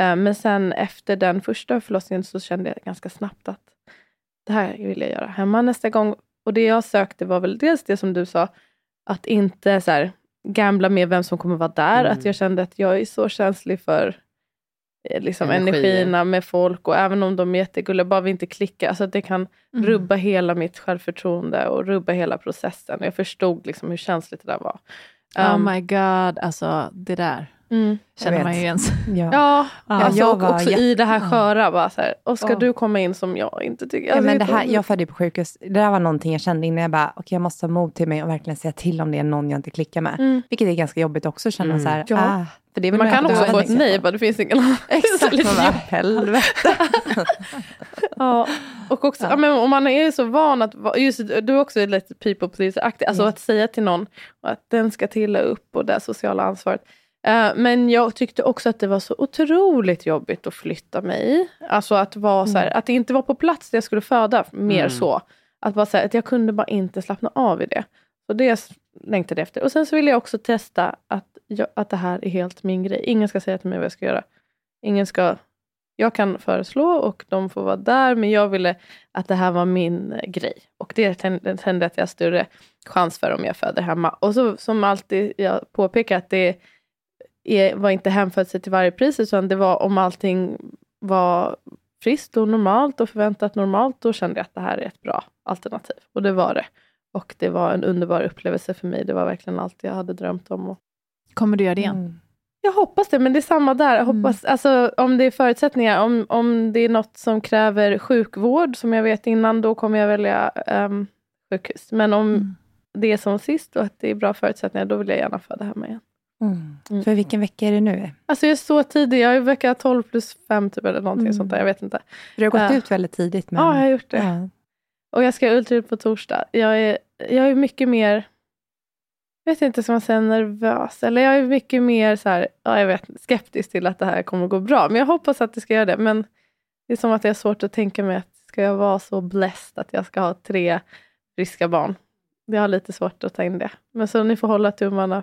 Eh, men sen efter den första förlossningen så kände jag ganska snabbt att det här vill jag göra hemma nästa gång. Och det jag sökte var väl dels det som du sa, att inte så här, gambla med vem som kommer vara där. Mm. Att jag kände att jag är så känslig för eh, liksom, energierna med folk och även om de är jättegulliga, bara vi inte klickar. Alltså det kan mm. rubba hela mitt självförtroende och rubba hela processen. Jag förstod liksom hur känsligt det där var. Oh um, oh my god, alltså det där. Mm, känner man ju igen Ja, ja alltså, jag var också i det här sköra. Bara så här, och ska oh. du komma in som jag inte tycker... Alltså, ja, men det här, jag födde på sjukhus. Det där var någonting jag kände innan. Jag bara, okay, jag måste ha mod till mig och verkligen säga till om det är någon jag inte klickar med. Mm. Vilket är ganska jobbigt också, att känna mm. så här, ja. ah, för det man kan också få ett nej, bara det finns ingen annan. Exakt, man bara, helvete. ja, och också, ja. men om man är så van att, just du är också lite people pleaser-aktig, alltså mm. att säga till någon att den ska tilla upp och det sociala ansvaret. Uh, men jag tyckte också att det var så otroligt jobbigt att flytta mig. Alltså att, vara så här, mm. att det inte var på plats där jag skulle föda, mer mm. så. Att, bara, så här, att jag kunde bara inte slappna av i det. Så det längtade jag efter. Och sen så ville jag också testa att, jag, att det här är helt min grej. Ingen ska säga till mig vad jag ska göra. Ingen ska... Jag kan föreslå och de får vara där, men jag ville att det här var min grej. Och det kände att jag har större chans för om jag föder hemma. Och så som alltid jag påpekar att det är, var inte hemfödsel till varje pris, utan det var om allting var friskt och normalt och förväntat normalt, då kände jag att det här är ett bra alternativ. Och det var det. Och det var en underbar upplevelse för mig. Det var verkligen allt jag hade drömt om. Kommer du göra det igen? Mm. Jag hoppas det, men det är samma där. Jag mm. hoppas, mm. alltså, om det är förutsättningar, om, om det är något som kräver sjukvård, som jag vet innan, då kommer jag välja um, sjukhus. Men om mm. det är som sist och att det är bra förutsättningar, då vill jag gärna föda hemma igen. Mm. mm. För vilken vecka är det nu? Alltså jag är så tidig, jag är vecka 12 plus 5 typ, eller någonting sånt där. Jag vet inte. Du har gått uh, ut väldigt tidigt. Men... Ja, jag har gjort det. Ja. Och jag ska ultraljud på torsdag. Jag är, jag är mycket mer, jag vet inte, ska man säga nervös? Eller jag är mycket mer så här, ja, jag vet, skeptisk till att det här kommer gå bra. Men jag hoppas att det ska göra det. Men det är som att jag har svårt att tänka mig att ska jag vara så blessed att jag ska ha tre friska barn. Jag har lite svårt att ta in det. Men så ni får hålla tummarna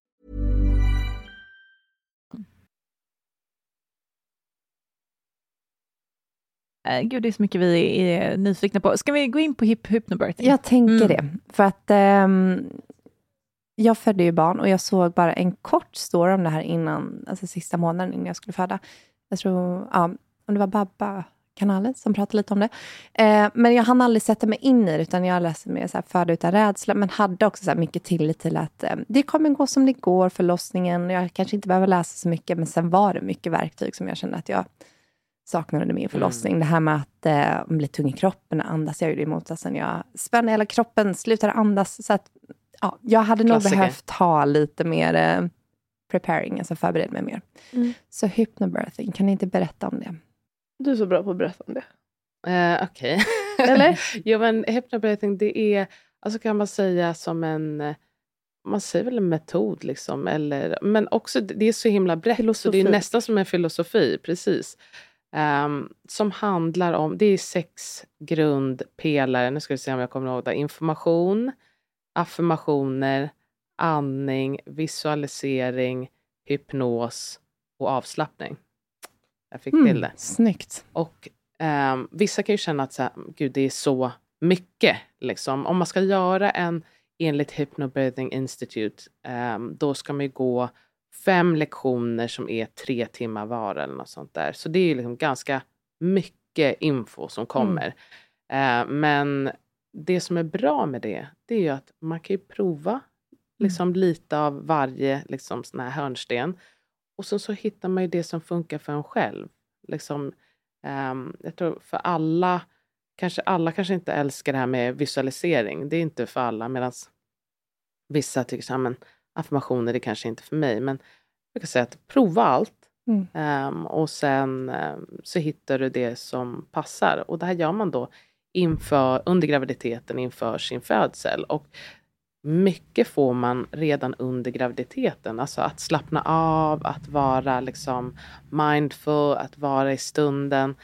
gud, det är så mycket vi är nyfikna på. Ska vi gå in på hip hypnobirthing? Jag tänker mm. det. För att um, jag födde ju barn och jag såg bara en kort story om det här innan, alltså sista månaden innan jag skulle föda. Jag tror, ja, om det var Babba kanaler som pratar lite om det. Eh, men jag hann aldrig sätta mig in i det, utan jag läste mer så här, föda utan rädsla, men hade också så mycket tillit till att eh, det kommer gå som det går, förlossningen. Jag kanske inte behöver läsa så mycket, men sen var det mycket verktyg som jag kände att jag saknade under min förlossning. Mm. Det här med att eh, bli tung i kroppen, andas. Jag gjorde det motsatsen. Jag spände hela kroppen, slutade andas. Så att, ja, jag hade Klassiker. nog behövt ha lite mer eh, preparing, alltså förbered mig mer. Mm. Så hypnobirthing, kan ni inte berätta om det? Du är så bra på att berätta om det. Uh, Okej. Okay. Eller? jo, men hypnobirthing, det är, alltså kan man säga som en man säger väl en metod, liksom, eller, men också det är så himla brett, filosofi. så det är nästan som en filosofi. precis. Um, som handlar om, det är sex grundpelare, nu ska vi se om jag kommer ihåg det. Information, affirmationer, andning, visualisering, hypnos och avslappning. Jag fick mm, till det. Snyggt. Och um, vissa kan ju känna att så här, gud, det är så mycket. Liksom. Om man ska göra en enligt Hypnobirthing Institute, um, då ska man ju gå fem lektioner som är tre timmar var eller något sånt där. Så det är liksom ganska mycket info som kommer. Mm. Uh, men det som är bra med det, det är ju att man kan ju prova liksom mm. lite av varje liksom, sån här hörnsten. Och sen så hittar man ju det som funkar för en själv. Liksom, um, jag tror för alla, kanske alla kanske inte älskar det här med visualisering. Det är inte för alla. Medan vissa tycker att affirmationer det kanske inte är för mig. Men jag kan säga att prova allt. Mm. Um, och sen um, så hittar du det som passar. Och det här gör man då inför, under graviditeten inför sin födsel. Och mycket får man redan under graviditeten. Alltså att slappna av, att vara liksom mindful, att vara i stunden.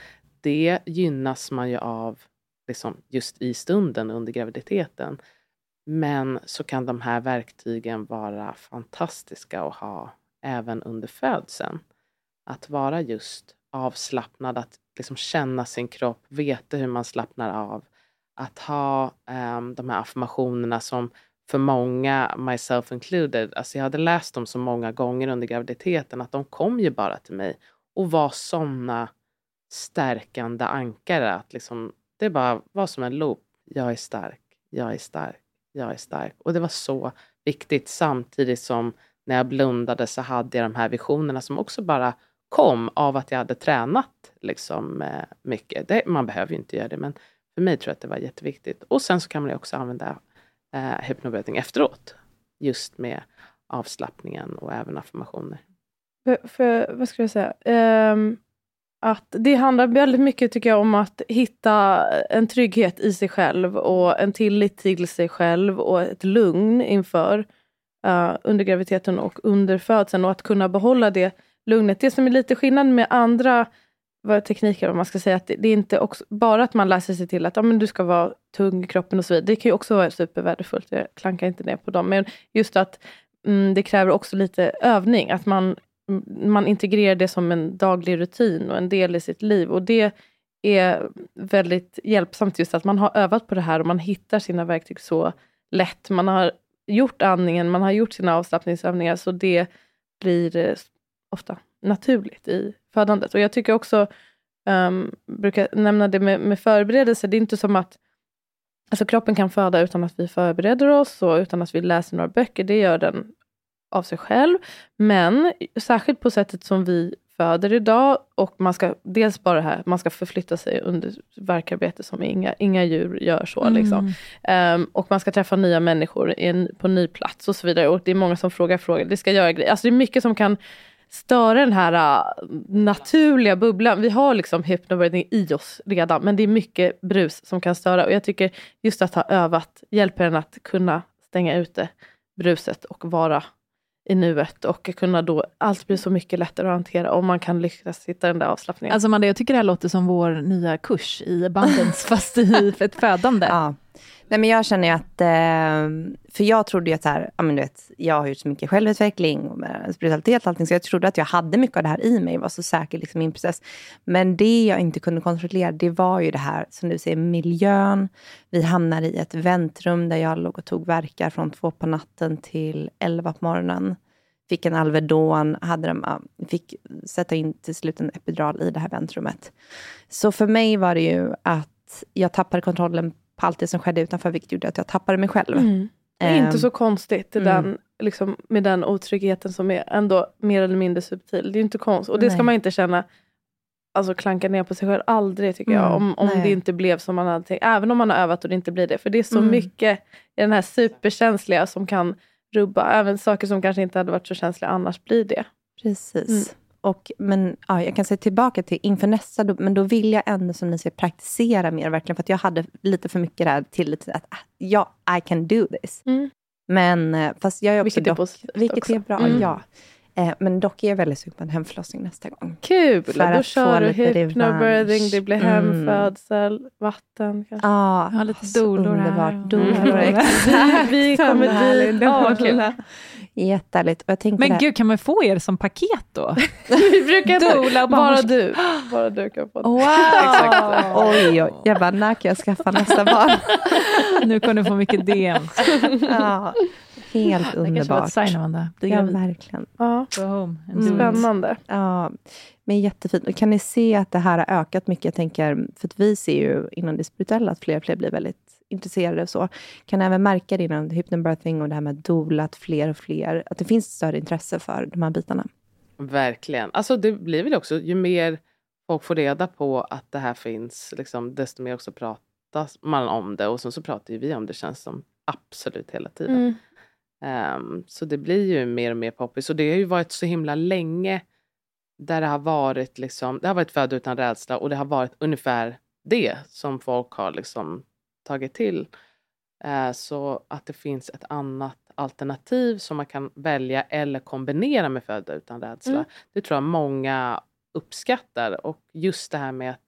Det gynnas man ju av liksom just i stunden under graviditeten. Men så kan de här verktygen vara fantastiska att ha även under födseln. Att vara just avslappnad, att liksom känna sin kropp, veta hur man slappnar av. Att ha um, de här affirmationerna som för många, myself included, alltså jag hade läst dem så många gånger under graviditeten att de kom ju bara till mig och var såna stärkande ankare. Att liksom, det bara var som en loop. Jag är stark, jag är stark, jag är stark. Och det var så viktigt samtidigt som när jag blundade så hade jag de här visionerna som också bara kom av att jag hade tränat liksom, eh, mycket. Det, man behöver ju inte göra det, men för mig tror jag att det var jätteviktigt. Och sen så kan man ju också använda eh, hypnobirthing efteråt. Just med avslappningen och även affirmationer. För, för vad ska jag säga? Um, att det handlar väldigt mycket tycker jag om att hitta en trygghet i sig själv och en tillit till sig själv och ett lugn inför uh, under graviditeten och under födseln och att kunna behålla det lugnet. Det som är lite skillnad med andra vad tekniker, vad man ska säga, att det, det är inte också, bara att man läser sig till att ja, men du ska vara tung i kroppen och så vidare. Det kan ju också vara supervärdefullt, jag klankar inte ner på dem. Men just att mm, det kräver också lite övning, att man, man integrerar det som en daglig rutin och en del i sitt liv. Och det är väldigt hjälpsamt just att man har övat på det här och man hittar sina verktyg så lätt. Man har gjort andningen, man har gjort sina avslappningsövningar, så det blir eh, ofta naturligt i födandet. Och jag tycker också, um, brukar nämna det med, med förberedelse, det är inte som att Alltså kroppen kan föda utan att vi förbereder oss och utan att vi läser några böcker. Det gör den av sig själv. Men särskilt på sättet som vi föder idag och man ska dels bara här, man ska förflytta sig under verkarbete som inga, inga djur gör så. Mm. Liksom. Um, och man ska träffa nya människor en, på ny plats och så vidare. Och det är många som frågar frågor. Det ska göra grejer. Alltså det är mycket som kan störa den här uh, naturliga bubblan. Vi har liksom hypnobirthing i oss redan men det är mycket brus som kan störa och jag tycker just att ha övat hjälper en att kunna stänga ute bruset och vara i nuet och kunna då, allt blir så mycket lättare att hantera om man kan lyckas hitta den där avslappningen. Alltså Amanda, jag tycker det här låter som vår nya kurs i abundance fast i ett födande. Ja. Nej, men jag känner ju att, ehm, för jag trodde ju att så här, ja, men du vet, jag har gjort så mycket självutveckling och spiritualitet och allting, så jag trodde att jag hade mycket av det här i mig, var så säker liksom, i min process. Men det jag inte kunde kontrollera, det var ju det här, som du säger, miljön. Vi hamnade i ett väntrum där jag låg och tog verkar från två på natten till elva på morgonen. fick en Alvedon, hade de, fick sätta in till slut en epidural i det här väntrummet. Så för mig var det ju att jag tappade kontrollen på allt det som skedde utanför, vilket gjorde att jag tappade mig själv. Mm. Det är inte Ehm, så konstigt mm. den, liksom, med den otryggheten som är ändå mer eller mindre subtil. Det är inte konstigt. Och det ska Nej. man inte känna, alltså klanka ner på sig själv. Aldrig tycker jag. Mm, Om, om nej. det inte blev som man hade tänkt. Även om man har övat och det inte blir det. För det är så Mm. mycket i den här superkänsliga som kan rubba. Även saker som kanske inte hade varit så känsliga annars blir det. Precis. Mm. Och, men ja, jag kan säga tillbaka till inför nästa, då, men då vill jag ändå som ni säger praktisera mer verkligen, för att jag hade lite för mycket där tillit till att ah, ja, I can do this. Mm. Men eh, fast jag är också Vilket är positivt vilket också. är bra, Mm. ja. Eh, men dock är jag väldigt sugen på en hemförlossning nästa gång. Kul! För Då att kör du hypnobirthing, det blir hemfödsel, vatten kanske. Ja, Jag har lite dolor här. underbart. Mm. Dolor. Vi, vi kommer dit. Kul. Jättehärligt. Och jag tänkte Men gud, kan man få er som paket då? Vi brukar Dola bara barnmorska. du. Bara du kan få det. Wow! Oj, oj. Jag bara, när kan jag skaffa nästa barn? Nu kommer du få mycket DM. ja, helt Det kanske var ett underbart. sign, Ja, verkligen. Ja, do Mm. spännande. Ja, men jättefint. Och kan ni se att det här har ökat mycket? Jag tänker, för att vi ser ju inom det spirituella att fler och fler blir väldigt intresserade och så. Kan även märka det inom hypnobirthing och det här med doula, att fler och fler, att det finns större intresse för de här bitarna? Verkligen. Alltså det blir väl också, ju mer folk får reda på att det här finns, liksom, desto mer också pratas man om det. Och sen så pratar ju vi om det känns som absolut hela tiden. Mm. Ehm, så det blir ju mer och mer poppis. Och det har ju varit så himla länge där det har varit liksom, det har varit född utan rädsla och det har varit ungefär det som folk har liksom tagit till. Eh, så att det finns ett annat alternativ som man kan välja eller kombinera med födda utan rädsla. Mm. Det tror jag många uppskattar. Och just det här med att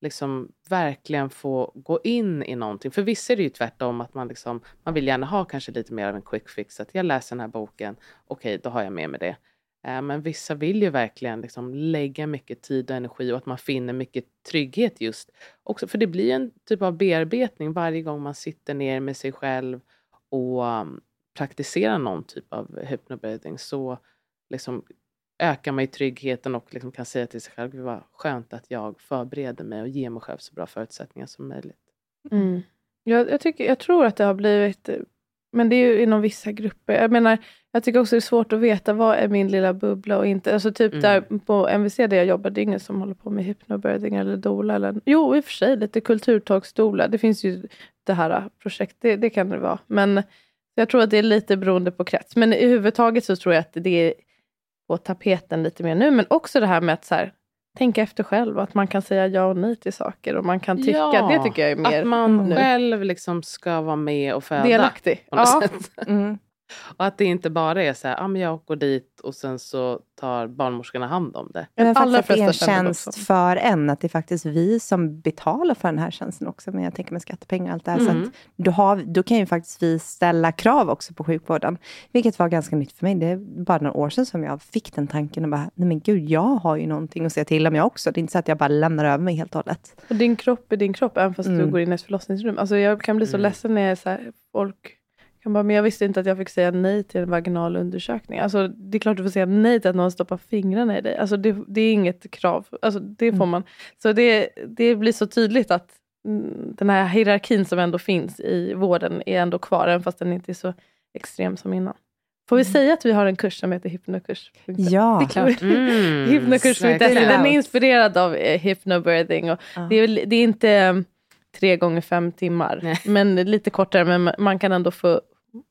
liksom verkligen få gå in i någonting. För vissa är det ju tvärtom att man, liksom, man vill gärna ha kanske lite mer av en quick fix. Att jag läser den här boken, okej då har jag med mig det. Eh, men vissa vill ju verkligen liksom lägga mycket tid och energi och att man finner mycket trygghet just. Också, för det blir en typ av bearbetning varje gång man sitter ner med sig själv och mm, praktiserar någon typ av hypnobirthing så liksom ökar man ju tryggheten och liksom kan säga till sig själv, vad skönt att jag förbereder mig och ger mig själv så bra förutsättningar som möjligt. Mm. Jag, jag, tycker, jag tror att det har blivit, eh, men det är ju inom vissa grupper. Jag menar, jag tycker också det är svårt att veta vad är min lilla bubbla och inte. Alltså typ Mm. där på MVC där jag jobbar, det är ingen som håller på med hypnobirthing eller doula. Eller, jo, i och för sig lite kulturtalksdoula. Det finns ju det här projektet, det, det kan det vara. Men jag tror att det är lite beroende på krets. Men i huvudtaget så tror jag att det är på tapeten lite mer nu. Men också det här med att så här, tänka efter själv. Att man kan säga ja och nej till saker. Och man kan tycka, Ja, det tycker jag är mer Att man nu. själv liksom ska vara med och föda. delaktig. Ja. Mm. Och att det inte bara är så här, ah, men jag går dit och sen så tar barnmorskorna hand om det. Men allra faktiskt att det är en tjänst också. för en, att det är faktiskt vi som betalar för den här tjänsten också, men jag tänker med skattepengar och allt det här. Så Mm. att då, har, då kan ju faktiskt vi ställa krav också på sjukvården, vilket var ganska nytt för mig. Det är bara några år sedan som jag fick den tanken och bara, nej men gud, jag har ju någonting att säga till om jag också. Det är inte så att jag bara lämnar över mig helt och hållet. Och din kropp är din kropp, även fast du Mm. går in i ett förlossningsrum. Alltså jag kan bli så Mm. ledsen när jag är så här, folk kan bara, men jag visste inte att jag fick säga nej till en vaginal undersökning. Alltså, det är klart du får säga nej till att någon stoppar fingrarna i dig. Alltså, det, det är inget krav. Alltså, det får Mm. man. Så det, det blir så tydligt att mm, den här hierarkin som ändå finns i vården är ändå kvar, även fast den inte är så extrem som innan. Får vi Mm. säga att vi har en kurs som heter hypnokurs? Ja, Det är klart. Mm, verkligen. Den är inspirerad av eh, hypnobirthing. Och Ja. det, är, det är inte um, tre gånger fem timmar, Nej. men lite kortare. Men ma- man kan ändå få,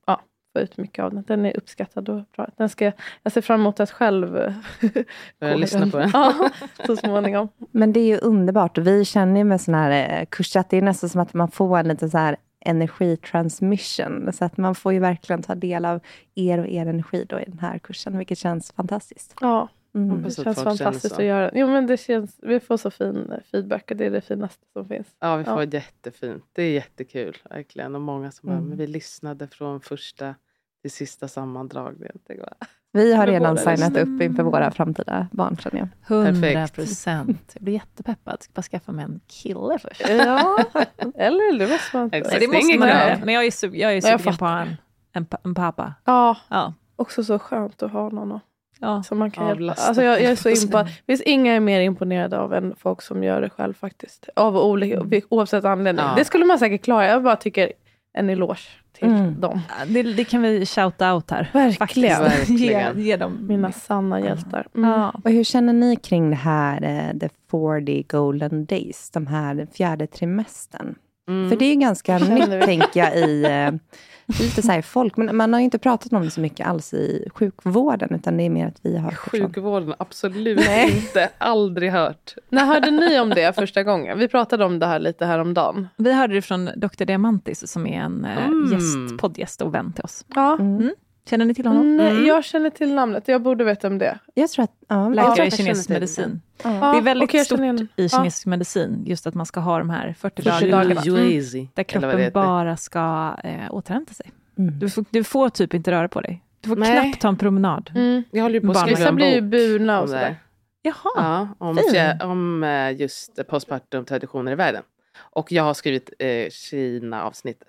ja, få ut mycket av den. Den är uppskattad och bra. Den ska, jag ser fram emot att själv eh, Börja lyssna på den. Ja, så småningom. Men det är ju underbart. Och vi känner ju med sådana här eh, kurser att det är nästan som att man får en liten så här energitransmission. Så att man får ju verkligen ta del av er och er energi då i den här kursen, vilket känns fantastiskt. Ja, Mm. det känns fantastiskt att göra. Jo, men det känns, vi får så fin feedback och det är det finaste som finns. Ja, vi får Ja. jättefint. Det är jättekul, verkligen. Och många som bara, Mm. men vi lyssnade från första till sista sammandrag. Det bara, Vi har redan signat upp inför våra framtida barn, känner jag. 100 Perfekt. procent. Jag blir jättepeppad. Ska bara skaffa mig en kille först. Ja, eller det måste man inte. Exakt. Det måste man göra. Men jag är, su- jag är sugen på en, en, en pappa. Ja, Ja. också så skönt att ha någon att Ja. som man kan hjälpa. Alltså jag, jag är så imponerad. Finns inga jag är mer imponerade av än folk som gör det själv faktiskt. Av olika, oavsett anledning. Ja. Det skulle man säkert klara. Jag bara tycker en eloge till Mm. dem. Det, det kan vi shout out här. Verkligen. Faktiskt. Ge, Verkligen. ge dem Mina sanna hjältar. Mm. Ja. Och hur känner ni kring det här, eh, the 40 golden days, de här fjärde trimestern? Mm. För det är ju ganska nytt, tänker jag, i eh, lite så här folk. Men man har ju inte pratat om det så mycket alls i sjukvården, utan det är mer att vi har Sjukvården, absolut inte. Aldrig hört. När hörde ni om det första gången? Vi pratade om det här lite häromdagen. Vi hörde det från Dr. Diamantis som är en eh, Mm. gäst, poddgäst och vän till oss. Ja. Mm. Känner ni till honom? Nej, jag känner till namnet. Jag borde veta om det. Jag tror att... Ja, Läkare i kinesisk medicin. ja. Det är väldigt jag stort i Ja. kinesisk medicin, just att man ska ha de här 40, 40 dagarna. Juicy. Där kroppen bara ska eh, återhämta sig. Mm. Du får, du får typ inte röra på dig. Du får Nej. knappt ta en promenad. Mm. Jag håller ju på att skriva en blir ju burna och sådär. Jaha. Ja, om, fjär, om eh, just postpartum traditioner i världen. Och jag har skrivit eh, Kina-avsnittet.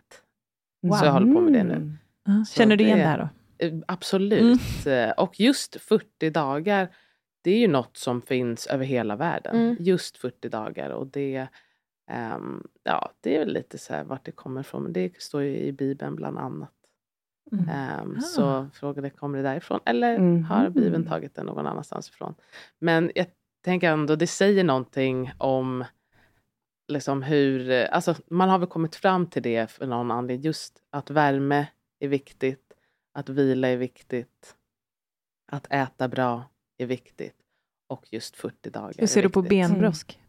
Så jag håller på med det nu. Mm. Ja. Känner du igen det- det här då? Eh, Absolut. Eh, Och just 40 dagar, det är ju något som finns över hela världen. Mm. Just 40 dagar. Och det, ehm, ja, det är väl lite så här vart det kommer ifrån. Men det står ju i Bibeln bland annat. Mm. Ehm, Ah. Så frågan är, kommer det därifrån? Eller har Bibeln tagit det någon annanstans ifrån? Men jag tänker ändå, det säger någonting om liksom hur... eh, Alltså, man har väl kommit fram till det för någon anledning. Just att värme är viktigt. Att vila är viktigt. Att äta bra är viktigt. Och just 40 dagar Hur ser är du på benbrosk?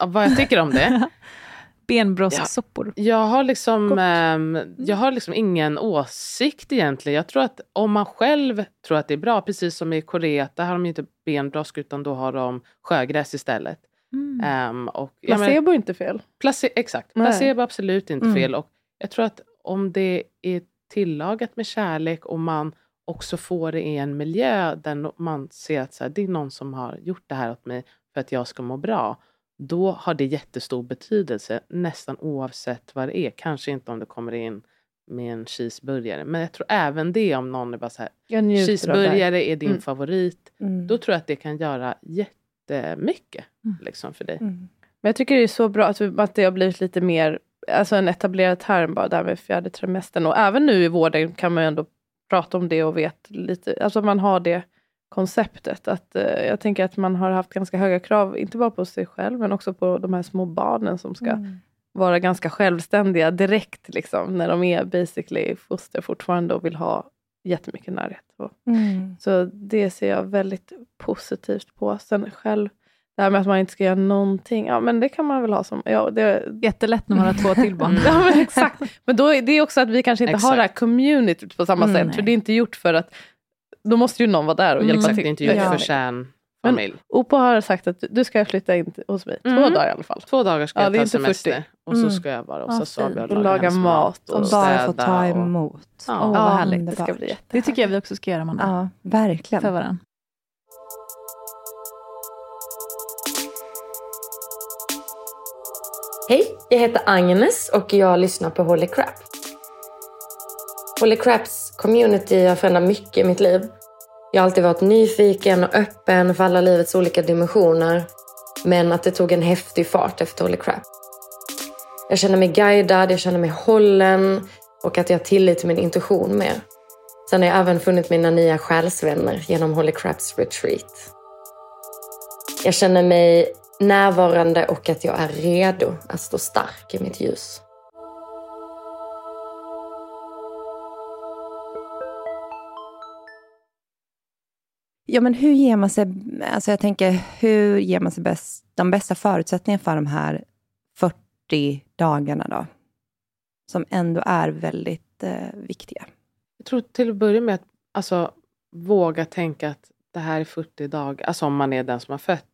Ja, vad jag tycker om det? Benbrosksoppor. Jag har, liksom, ehm, jag har liksom ingen åsikt egentligen. Jag tror att om man själv tror att det är bra, precis som i Korea, där har de ju inte benbrosk utan då har de sjögräs istället. Mm. Ehm, och, ja, men- Placebo är inte fel. Place, exakt, Nej. placebo är absolut inte Mm. fel. Och jag tror att om det är tillagat med kärlek och man också får det i en miljö där man ser att så här, det är någon som har gjort det här åt mig för att jag ska må bra. Då har det jättestor betydelse nästan oavsett vad det är. Kanske inte om det kommer in med en cheeseburgare. Men jag tror även det om någon är bara så här, cheeseburgare är din Mm. favorit. Mm. Då tror jag att det kan göra jättemycket Mm. liksom, för dig. Mm. Men jag tycker det är så bra att, vi- att det har blivit lite mer, alltså en etablerad term bara där med fjärde trimestern. Och även nu i vården kan man ju ändå prata om det och vet lite, alltså man har det konceptet. Att, eh, jag tänker att man har haft ganska höga krav, inte bara på sig själv, men också på de här små barnen som ska Mm. vara ganska självständiga direkt, liksom, när de är basically foster fortfarande och vill ha jättemycket närhet. Och, Mm. så det ser jag väldigt positivt på. Sen själv, det här med att man inte ska göra någonting, ja men det kan man väl ha som... Ja, det, Jättelätt när man har två till barn. ja men exakt. Men då är det också att vi kanske inte har det här Exakt. communityt på samma Mm, sätt. nej. För det är inte gjort för att... Då måste ju någon vara där och Mm. hjälpa Exakt, till. det är inte gjort Ja. för kärnfamilj. Opo har sagt att du ska flytta in hos mig. Två Mm. dagar i alla fall. Två dagar ska Ja, jag är ta inte semester. 40. Och så Mm. ska jag vara hos Asabi fint. och Och laga, mat och, Och bara få ta och- emot. Ja. Åh, vad Ja, härligt. det ska bli. Det tycker jag vi också ska göra, Amanda. Ja, verkligen. För varandra. Hej, jag heter Agnes och jag lyssnar på Holy Crap. Holy Craps community har förändrat mycket i mitt liv. Jag har alltid varit nyfiken och öppen för alla livets olika dimensioner. Men att det tog en häftig fart efter Holy Crap. Jag känner mig guidad, jag känner mig hållen och att jag har tillit till min intuition mer. Sen har jag även funnit mina nya själsvänner genom Holy Craps retreat. Jag känner mig närvarande och att jag är redo att stå stark i mitt ljus. Ja, men hur ger man sig, alltså jag tänker, hur ger man sig bäst, de bästa förutsättningarna för de här 40 dagarna då? Som ändå är väldigt eh, viktiga. Jag tror till att börja med att alltså, våga tänka att det här är 40 dagar, alltså om man är den som har fött.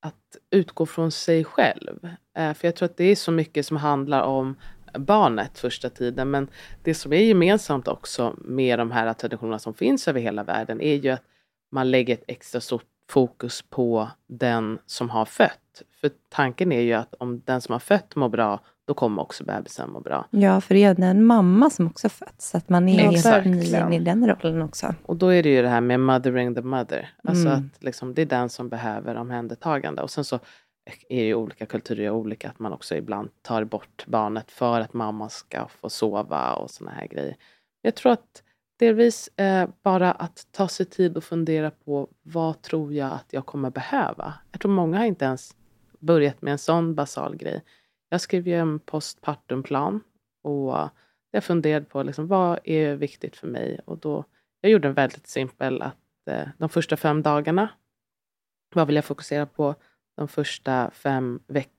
Att utgå från sig själv. Eh, för jag tror att det är så mycket som handlar om barnet första tiden. Men det som är gemensamt också med de här traditionerna som finns över hela världen är ju att man lägger ett extra stort fokus på den som har fött. För tanken är ju att om den som har fött mår bra, då kommer också bebisen må bra. Ja, för det är en mamma som också fötts, så att man är Exakt. helt i den rollen också. Och då är det ju det här med mothering the mother. Alltså Mm. att liksom, det är den som behöver omhändertagande. Och sen så är det ju olika kulturer olika, att man också ibland tar bort barnet för att mamma ska få sova och såna här grejer. Jag tror att delvis eh, bara att ta sig tid och fundera på vad tror jag att jag kommer behöva. Jag tror många har inte ens börjat med en sån basal grej. Jag skrev ju en postpartumplan och jag funderade på liksom, vad är viktigt för mig. Och då, jag gjorde en väldigt simpel att eh, de första fem dagarna, vad vill jag fokusera på? De första fem veck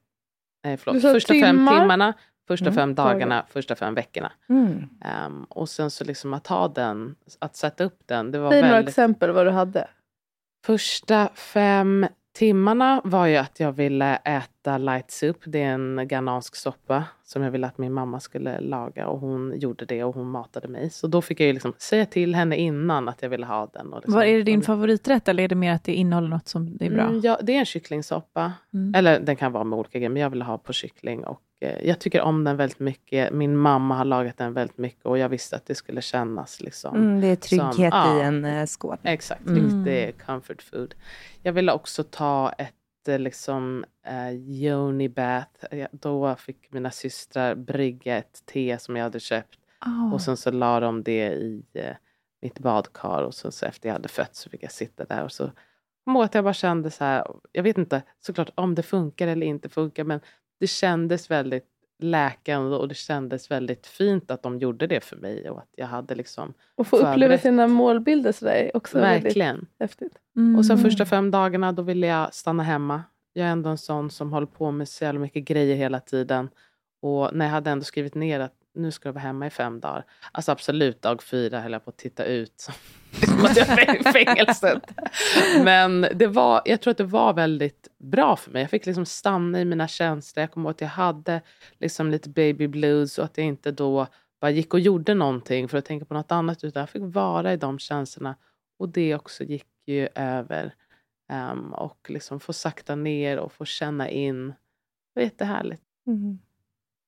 eh, förlåt, första fem timmar? timmarna, första Mm, fem dagarna, första fem veckorna. Mm. Ehm, och sen så liksom att ha den, att sätta upp den. Det var Säg några väldigt... exempel vad du hade. Första fem timmarna var ju att jag ville äta light soup. Det är en ghanansk soppa som jag ville att min mamma skulle laga och hon gjorde det och hon matade mig. Så då fick jag ju liksom säga till henne innan att jag ville ha den. Och liksom, Vad är det din favoriträtt eller är det mer att det innehåller något som är bra? Mm, ja, det är en kycklingsoppa. Mm. Eller den kan vara med olika grejer, men jag vill ha på kyckling. Och, jag tycker om den väldigt mycket. Min mamma har lagat den väldigt mycket och jag visste att det skulle kännas liksom. Mm, det är trygghet Som- ja. i en eh, skål. Exakt, Mm. riktig comfort food. Jag ville också ta ett eh, liksom uh, yoni bath. Ja, Då fick mina systrar brygga ett te som jag hade köpt. Ah. Och sen så la de det i eh, mitt badkar och så, så efter jag hade fött så fick jag sitta där och så kom att jag bara kände så här, jag vet inte såklart om det funkar eller inte funkar men det kändes väldigt läkande och det kändes väldigt fint att de gjorde det för mig och att jag hade liksom Och få uppleva Förberett. sina målbilder sådär är också verkligen häftigt. Mm. och sen första fem dagarna då ville jag stanna hemma. Jag är ändå en sån som håller på med så jävla mycket grejer hela tiden. Och när jag hade ändå skrivit ner att nu ska jag vara hemma i fem dagar. Alltså absolut, dag fyra höll jag på att titta ut som som att jag var i fängelset. Men det var, jag tror att det var väldigt bra för mig. Jag fick liksom stanna i mina känslor. Jag kommer ihåg att jag hade liksom lite baby blues och att jag inte då bara gick och gjorde någonting för att tänka på något annat. Utan jag fick vara i de känslorna. Och det också gick ju över. Um, och liksom få sakta ner och få känna in. Det var jättehärligt. Mm.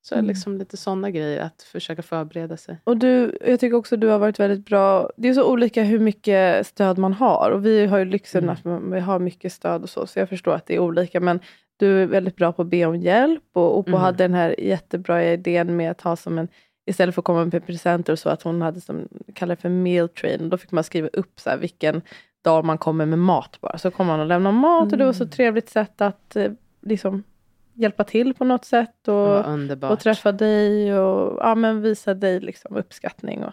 Så Mm. liksom lite sådana grejer, att försöka förbereda sig. Och du, jag tycker också att du har varit väldigt bra. Det är så olika hur mycket stöd man har. Och vi har ju lyxen Mm. att vi har mycket stöd och så. Så jag förstår att det är olika. Men du är väldigt bra på att be om hjälp. Och Opo Mm. hade den här jättebra idén med att ha som en Istället för att komma med presenter och så, att hon hade som kallar för meal train. Då fick man skriva upp så här, vilken dag man kommer med mat bara. Så kom man och lämnade mat och det var så Mm. trevligt sätt att eh, liksom hjälpa till på något sätt. Och, underbart. och träffa dig och ja, men visa dig liksom uppskattning. Och,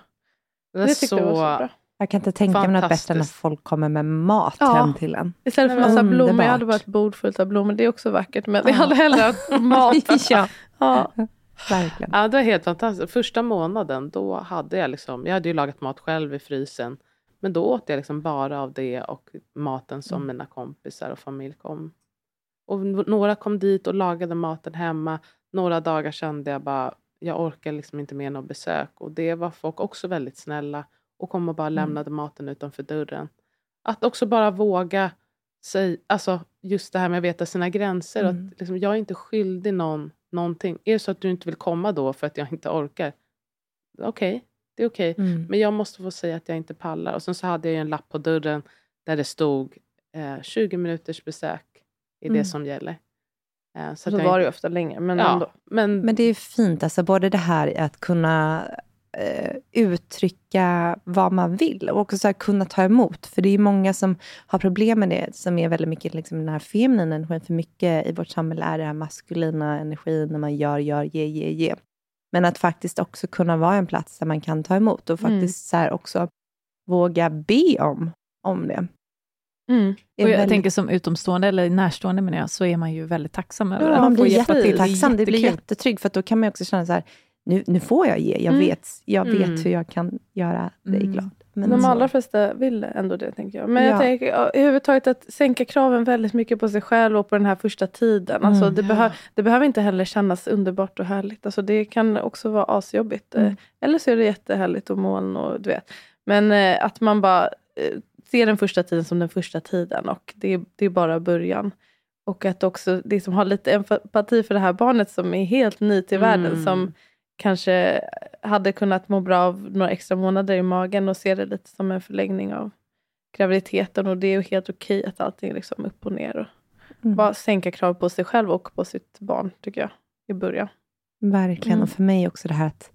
det det tyckte jag var så bra. Jag kan inte tänka mig något bättre än att Fantastiskt. folk kommer med mat Ja. hem till en. Istället för Nej, massa men blommor, jag hade underbart. bara ett bord fullt av blommor, det är också vackert. Men jag Ja. hade hellre haft mat. ja, ja. verkligen. Ja, det var helt fantastiskt. Första månaden, då hade jag liksom, jag hade ju lagat mat själv i frysen. Men då åt jag liksom bara av det och maten som mina kompisar och familj kom. Och några kom dit och lagade maten hemma. Några dagar kände jag bara, jag orkar liksom inte med något besök. Och det var folk också väldigt snälla och kom och bara lämnade maten utanför dörren. Att också bara våga säga, alltså just det här med att veta sina gränser. Mm. att liksom, jag är inte skyldig någon någonting. Är det så att du inte vill komma då för att jag inte orkar? Okej, det är okej. Mm. Men jag måste få säga att jag inte pallar. Och sen så hade jag en lapp på dörren där det stod eh, 20 minuters besök är Mm. det som gäller. Eh, så Så jag var det ju ofta längre, men ja, ändå. Men, Men det är fint, alltså både det här att kunna eh, uttrycka vad man vill och också så här kunna ta emot. För det är många som har problem med det, som är väldigt mycket liksom den här feminina energin. För mycket i vårt samhälle är det här maskulina energin när man gör, gör, ge, ge, ge. Men att faktiskt också kunna vara en plats där man kan ta emot och Mm. faktiskt så här också våga be om, om det. Mm. Och jag väldigt- tänker som utomstående, eller närstående menar jag, så är man ju väldigt tacksam över Ja, att man få blir hjälpa till. jättetacksam. Det blir jättekul. jättetryggt, för att då kan man också känna så här, nu, nu får jag ge. Jag, Mm. vet, jag vet Mm. hur jag kan göra dig Mm. glad. Men De så- allra flesta vill ändå det, tänker jag. Men jag Ja. tänker ja, överhuvudtaget att sänka kraven väldigt mycket på sig själv och på den här första tiden. Alltså, Mm. det, behö- det behöver inte heller kännas underbart och härligt. Alltså, det kan också vara asjobbigt. Eh, Mm. Eller så är det jättehärligt och moln och du vet. Men eh, att man bara eh, ser den första tiden som den första tiden och det, är- det är bara början. och att också liksom ha lite empati för det här barnet som är helt ny till mm. världen. Som kanske hade kunnat må bra av några extra månader i magen och se det lite som en förlängning av graviditeten. Och det är ju helt okej att allting är liksom upp och ner. Och mm. Bara sänka krav på sig själv och på sitt barn, tycker jag, i början. Verkligen. Mm. Och för mig också det här att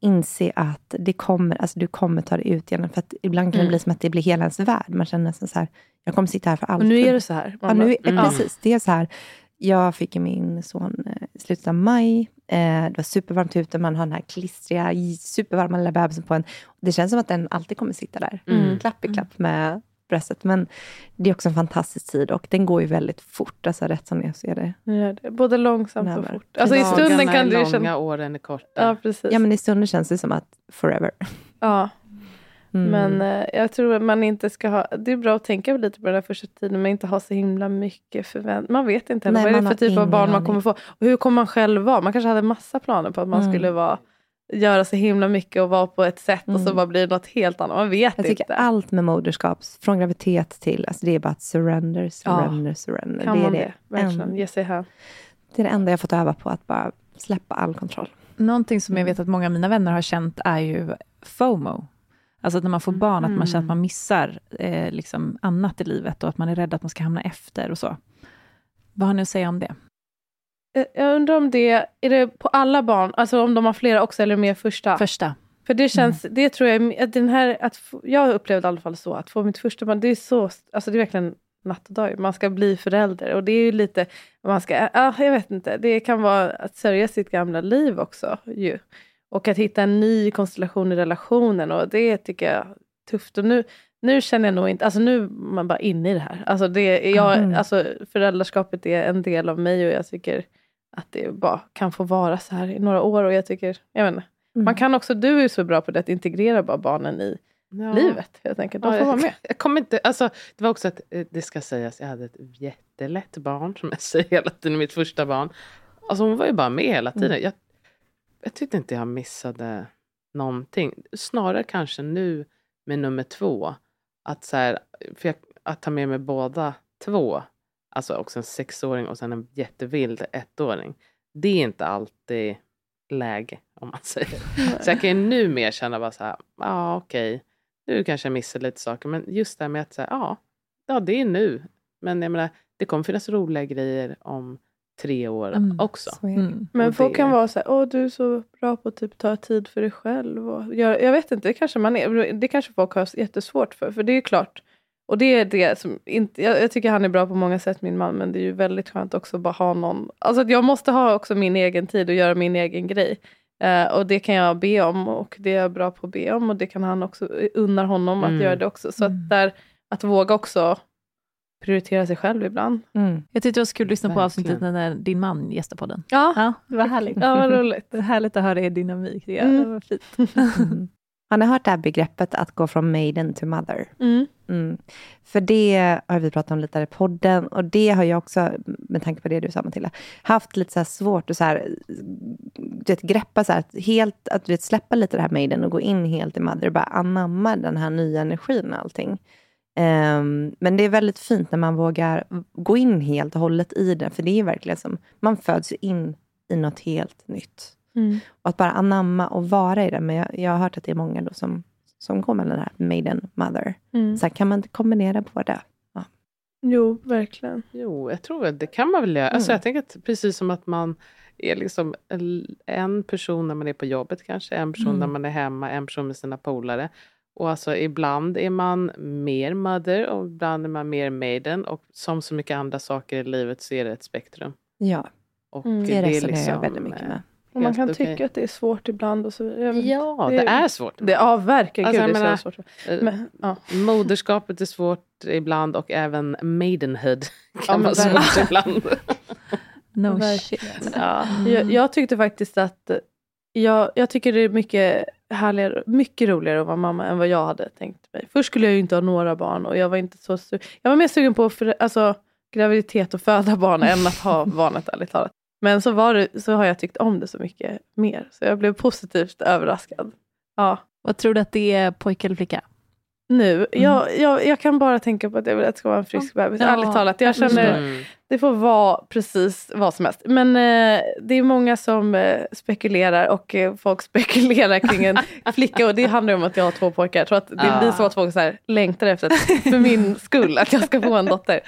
inse att det kommer, alltså du kommer ta dig ut igen. För att ibland kan mm. det bli som att det blir hela ens värld. Man känner nästan så här, jag kommer sitta här för alltid. Och nu är det så här. Ja, nu, mm. Precis, det är så här. Jag fick min son eh, i slutet av maj. Eh, det var supervarmt ute, man har den här klistriga, supervarma lilla bebisen på en. Det känns som att den alltid kommer sitta där, mm. klapp i klapp med bröstet. Men det är också en fantastisk tid och den går ju väldigt fort, alltså rätt som jag ser det. Ja, det både långsamt Närmare. och fort. Alltså i stunden kan det ju kännas... åren är korta. Ja, precis. Ja, men i stunden känns det som att forever. Ja. Mm. Men eh, jag tror att man inte ska ha... Det är bra att tänka lite på den här första tiden, men inte ha så himla mycket förväntningar. Man vet inte heller. vad är det för typ av barn man kommer få. Och hur kommer man själv vara? Man kanske hade massa planer på att man mm. skulle vara göra så himla mycket och vara på ett sätt mm. och så mm. bara blir det något helt annat. Man vet jag inte. Allt med moderskap, från graviditet till, alltså det är bara att surrender, surrender, ja. surrender. Kan det är det? Verkligen, ge sig. Det är det enda jag fått öva på, att bara släppa all kontroll. Någonting som jag mm. vet att många av mina vänner har känt är ju FOMO. Alltså att när man får barn, mm. att man känner att man missar eh, liksom annat i livet och att man är rädd att man ska hamna efter och så. Vad har ni att säga om det? Eh, jag undrar om det, är det på alla barn, alltså om de har flera också eller mer första? Första. För det känns, mm. det tror jag, att den här, att jag upplevde i alla fall så, att få mitt första barn, det är så, alltså det är verkligen natt och dag. Man ska bli förälder och det är ju lite, man ska, ja, jag vet inte, det kan vara att sörja sitt gamla liv också ju. Och att hitta en ny konstellation i relationen och det tycker jag är tufft. Och nu, nu känner jag nog inte, alltså nu är man bara inne i det här. Alltså, det, jag, mm. alltså föräldraskapet är en del av mig och jag tycker att det bara kan få vara så här i några år. Och jag tycker, jag inte, mm. man kan också, du är så bra på det, att integrera bara barnen i ja. livet. Helt enkelt. De får ja, vara med. Jag kommer inte, alltså, det var också att, eh, det ska sägas, jag hade ett jättelätt barn, som jag säger hela tiden, mitt första barn. Alltså hon var ju bara med hela tiden. Mm. Jag, jag tyckte inte jag missade någonting. Snarare kanske nu med nummer två. Att, så här, jag, att ta med mig båda två alltså också en sexåring och sen en jättevild ettåring. Det är inte alltid läge om man säger. Så jag kan ju nu mer känna bara så här, ja ah, okej, okay. nu kanske jag missar lite saker. Men just det här med att säga, ja, ja det är nu. Men jag menar, det kommer finnas roliga grejer om tre år mm, också. Mm. Men och folk det... kan vara så här, åh du är så bra på att typ, ta tid för dig själv. Och jag, jag vet inte, det kanske man är. Det kanske folk har jättesvårt för. För det är klart, och det är det som, inte, jag, jag, tycker han är bra på många sätt min man, men det är ju väldigt skönt också att bara ha någon, alltså att jag måste ha också min egen tid och göra min egen grej. Uh, och det kan jag be om och det är jag bra på att be om och det kan han också, unnar honom mm. att göra det också. Så att, mm. där, att våga också prioritera sig själv ibland. Mm. Jag tyckte det var kul att lyssna på avsnittet när din man gästade podden. Ja. ja, det var härligt. Ja, vad roligt. Det var härligt att höra er dynamik. Det, mm. det var fint. Har ni hört det här begreppet att gå från maiden to mother? Mm. Mm. För det har vi pratat om lite i podden och det har jag också, med tanke på det du sa Matilda, haft lite så svårt att så här, du vet, greppa så här, helt, att du vet, släppa lite det här maiden och gå in helt i mother och bara anamma den här nya energin och allting. Um, men det är väldigt fint när man vågar gå in helt och hållet i det, för det är verkligen som, man föds in i något helt nytt. Mm. Och att bara anamma och vara i det. Men jag, jag har hört att det är många då som, som går med den här maiden mother. Mm. Så här, kan man inte kombinera båda? Ja. Jo, verkligen. Jo, jag tror att det kan man väl göra. Alltså, mm. Alltså, jag tänker att precis som att man är liksom en person när man är på jobbet kanske, en person mm. när man är hemma, en person med sina polare. Och alltså ibland är man mer mother och ibland är man mer maiden. Och som så mycket andra saker i livet så är det ett spektrum. Ja, och mm. det, det resonerar liksom, jag väldigt mycket med. Och man kan okay. tycka att det är svårt ibland. Och så, ja, det, det är svårt. Det, ja, verkligen. Alltså, Gud, det är svårt. Eh, Men, ja. Moderskapet är svårt ibland och även maidenhood kan ja, vara svårt ibland. no shit. Ja. Jag, jag, tyckte faktiskt att jag, jag tycker det är mycket härligare, mycket roligare att vara mamma än vad jag hade tänkt mig. Först skulle jag ju inte ha några barn och jag var inte så Jag var mer sugen på för, alltså, graviditet och föda barn än att ha barnet ärligt talat. Men så, var det, så har jag tyckt om det så mycket mer. Så jag blev positivt överraskad. Ja. Vad tror du att det är, pojke eller flicka? nu. Mm. Jag, jag, jag kan bara tänka på att jag vill att det ska vara en frisk bebis. Ja, Ärligt talat. Jag känner Mm. det får vara precis vad som helst. Men eh, det är många som eh, spekulerar och eh, folk spekulerar kring en flicka och det handlar om att jag har två pojkar. Jag tror att det Ah. blir så att folk så här, längtar efter att, för min skull att jag ska få en dotter.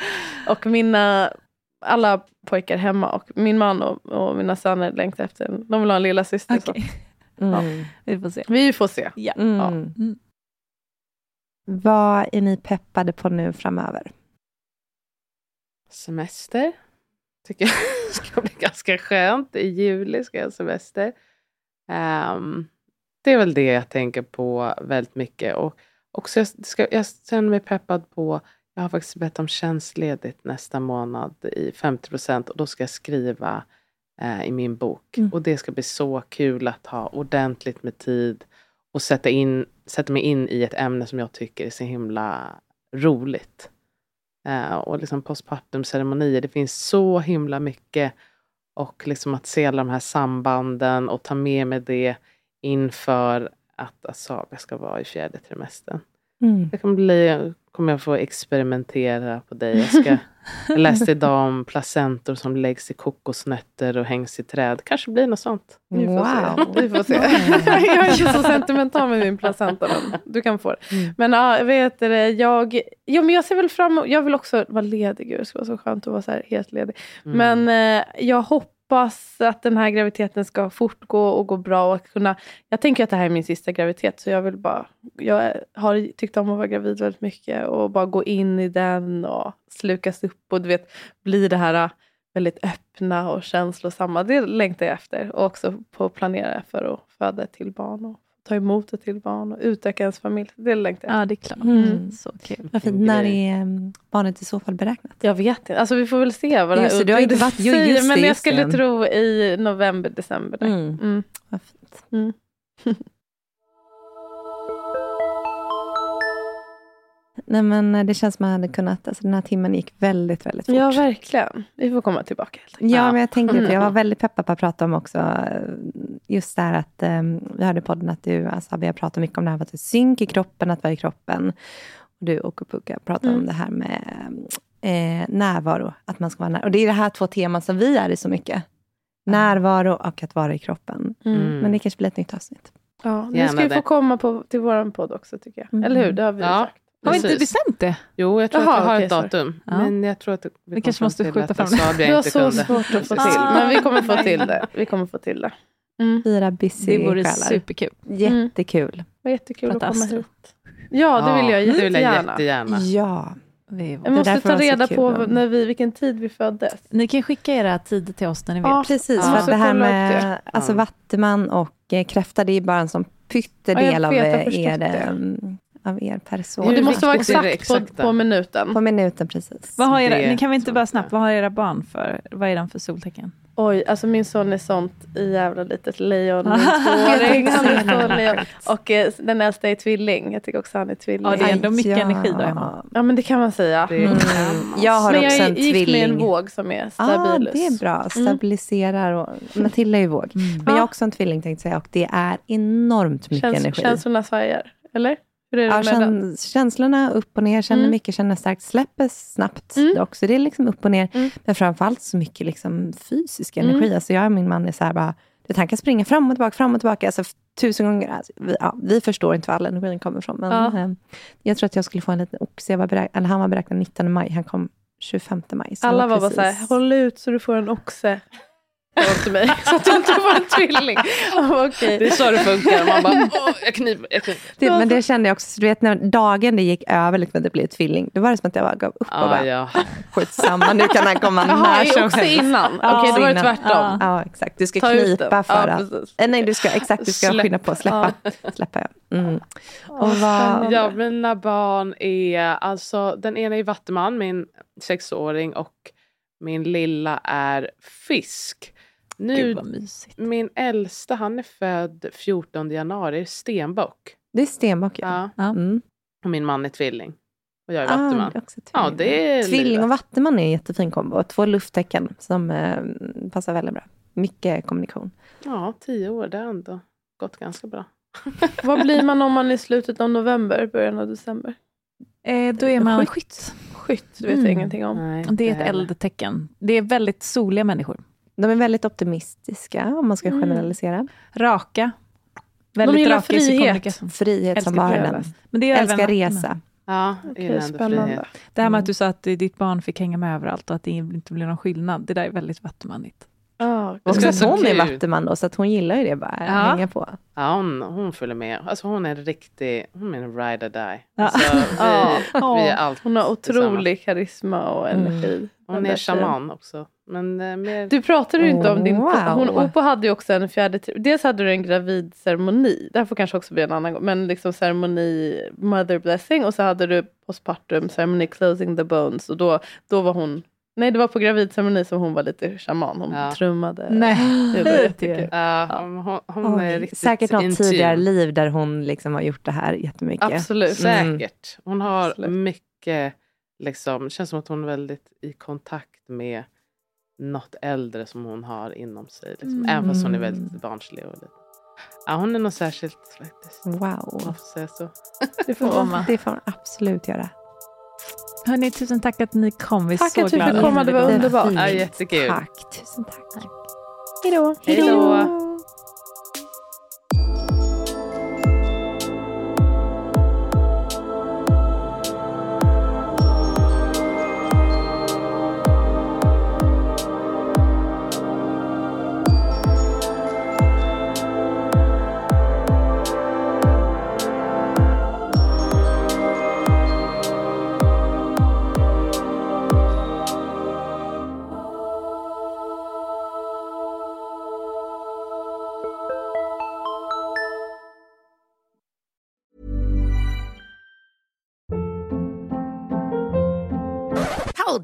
Och mina alla pojkar hemma och min man och, och mina söner längtar efter en. De vill ha en lilla syster. Så. Okej, Mm. vi får se. Vi får se. Ja. Mm. Ja. Mm. Vad är ni peppade på nu framöver? Semester. Tycker jag ska bli ganska skönt. I juli ska jag ha semester. Ehm, det är väl det jag tänker på väldigt mycket. Och också jag, ska, jag känner mig peppad på, jag har faktiskt bett om tjänstledigt nästa månad i 50 procent och då ska jag skriva eh, i min bok. Mm. Och det ska bli så kul att ha ordentligt med tid och sätta, in, sätta mig in i ett ämne som jag tycker är så himla roligt. Eh, och liksom postpartum-ceremonier, det finns så himla mycket. Och liksom att se alla de här sambanden och ta med mig det inför att Asaga ska vara i fjärde trimestern. Mm. Det kommer, bli, kommer jag få experimentera på dig. Jag, ska, jag läste idag om placentor som läggs i kokosnötter och hängs i träd. Kanske blir något sånt. Vi får Wow. se. Vi får se. jag är inte så sentimental med min placenta men du kan få det. Mm. Men ja, vet du, jag, ja, men jag ser väl fram emot, jag vill också vara ledig. Det skulle vara så skönt att vara så här helt ledig. Mm. Men eh, jag hoppas att den här graviditeten ska fortgå och gå bra. Och kunna, jag tänker att det här är min sista graviditet så jag vill bara, jag har tyckt om att vara gravid väldigt mycket och bara gå in i den och slukas upp och du vet bli det här äh, väldigt öppna och känslosamma. Det längtar jag efter och också på att planera för att föda ett till barn och ta emot ett till barn och utöka ens familj. Det längtar jag. Ja, det är klart. Mm. Så kul. Vad fint. När är um, barnet i så fall beräknat? Jag vet inte. Alltså vi får väl se vad det här Just du har inte varit- jo, säger, just Men jag just skulle tro i november, december. Mm. Mm. Vad fint. Nej, men eh, det känns som att man hade kunnat, alltså den här timmen gick väldigt, väldigt fort. Ja, verkligen. Vi får komma tillbaka. Ja, Ja. men jag tänkte det, för jag var väldigt peppad på att prata om också eh, just det här att um, vi hörde i podden att du, alltså, vi har pratat mycket om det här med att synk i kroppen, att vara i kroppen. Och du och Puka pratade Mm. om det här med eh, närvaro, att man ska vara närvarande. Och det är det här två teman som vi är i så mycket. Närvaro och att vara i kroppen. Mm. Men det kanske blir ett nytt avsnitt. Ja, ni ska ju få komma på, till vår podd också tycker jag. Mm. Eller hur? Det har vi Ja. sagt. Har vi inte bestämt det? Jo, jag tror Jaha, att vi har okej, ett datum. Ja. Men jag tror att vi Vi kanske måste skjuta fram det. Var inte så kunde. svårt att få till. Men vi kommer få till det. Vi kommer få till det. Mm. Fyra busy Det vore själar. superkul. Jättekul. Det var jättekul att komma hit. Ja, det vill jag det vill jag jättegärna. jättegärna. Ja. Vi- Jag måste ta reda på när vi, vilken tid vi föddes. Ni kan skicka era tider till oss när ni vet. Ja. Precis, Ja. för det här med det. alltså, Ja. vattuman och eh, kräfta, det är bara en sån pyttedel Ja, av, har eh, er, det. mm, av er person. Och det måste vara exakt, på, på minuten. På minuten, precis. Vad har era, Det ni kan väl inte bara jag. snabbt, vad har era barn för, vad är de för soltecken? Oj, alltså min son är sånt jävla litet lejon. Min tvååring, han är så lejon. Och eh, den äldsta är tvilling. Jag tycker också han är tvilling. Ja, det är ändå mycket Ja. energi då. Ja, men det kan man säga. Mm. man Jag har men också jag en är gift med en tvilling. våg som är Ah, stabilus. det är bra. Mm. Stabiliserar och Matilda är ju våg. Mm. Men jag Ja. har också en tvilling tänkte jag säga och det är enormt mycket Käns- energi. Känslorna svajar. Eller? Hur är det Ja, med den? kän, känslorna upp och ner, känner Mm. mycket, känner starkt, släpper snabbt Mm. också. Det är liksom upp och ner. Mm. Men framförallt så mycket liksom fysisk Mm. energi. Alltså jag och min man är så här bara, det han kan springa fram och tillbaka, fram och tillbaka, alltså tusen gånger. Alltså, vi, ja, vi förstår inte var all energin kommer ifrån. Men Ja. eh, jag tror att jag skulle få en liten oxe. Jag var beräk- eller han var beräknad 19 maj, han kom 25 maj. så Alla var bara precis- såhär, håll ut så du får en oxe. Var till mig, så att du inte får en tvilling. Okej. Det är så det funkar. Man bara, jag kniper. Jag kniper. Det, men det kände jag också, så du vet när dagen det gick över, liksom, att det blev tvilling, då var det som att jag bara gav upp och Ja, bara, ja. skitsamma, nu kan han komma Jaha, när är som helst. innan? Ja, Okej, då var det innan. tvärtom. Ja, exakt. Du ska Ta knipa för att... Eh, nej, du ska, exakt, du ska Släpp. skynda på, släppa. släppa ja. Mm. Och vad, Ja, mina barn är, alltså den ena är vattuman, min sexåring och min lilla är fisk. Nu, Gud vad mysigt. min äldsta han är född 14 januari, stenbock. det är stenbock ja. Ja. Mm. Och min man är tvilling. Och jag är Ah, vattuman. det är också Ja, tvilling. det är Tvilling livet. och vattuman är en jättefin kombo. Två lufttecken som eh, passar väldigt bra. Mycket kommunikation. Ja, tio år, det har ändå gått ganska bra. Vad blir man om man är i slutet av november, början av december? Eh, då är man Skytt. skytt. Skytt vet Mm. jag ingenting om. Nej, Det är ett heller. eldtecken. Det är väldigt soliga människor. De är väldigt optimistiska, om man ska Mm. generalisera. Raka. Väldigt gillar raka i sin frihet. Frihet som Älskar frihet. den. Men det är Älskar även- resa. Ja, ändå spännande. frihet. Det här med Mm. att du sa att ditt barn fick hänga med överallt och att det inte blir någon skillnad. Det där är väldigt vattumanigt. Ska att så hon är kul. vattuman då, så att hon gillar ju det bara, Ja. hänga på. Ja, hon, hon följer med. Alltså hon är riktig, hon är en ride or die. Ja. Alltså, Ja. vi, vi är allt hon har otrolig karisma och Mm. energi. Hon den är shaman också. Men eh, mer... Du pratade ju inte om din... Wow. Hon, Oppo hade ju också en fjärde... Dels hade du en gravidceremoni. Det här får kanske också bli en annan gång. Men liksom ceremoni, mother blessing. Och så hade du postpartum ceremoni, closing the bones. Och då, då var hon... Nej, det var på gravidceremoni som hon var lite shaman. Hon Ja. trummade. Nej. Det. Ja, hon, hon är riktigt Säkert något intim. tidigare liv där hon liksom har gjort det här jättemycket. Absolut. Mm. Säkert. Hon har Absolut. mycket, liksom, det känns som att hon är väldigt i kontakt med något äldre som hon har inom sig. Liksom. Mm. Även fast hon är väldigt barnslig. Och lite. Ja, hon är nog särskilt faktiskt. Wow. man får säga så. Det får. Det får hon absolut göra. Hörni, tusen tack att ni kom. Vi är Tack så att du fick komma, det var underbart. Ja, jättekul. Tack, tusen tack. Hej då. Hej då.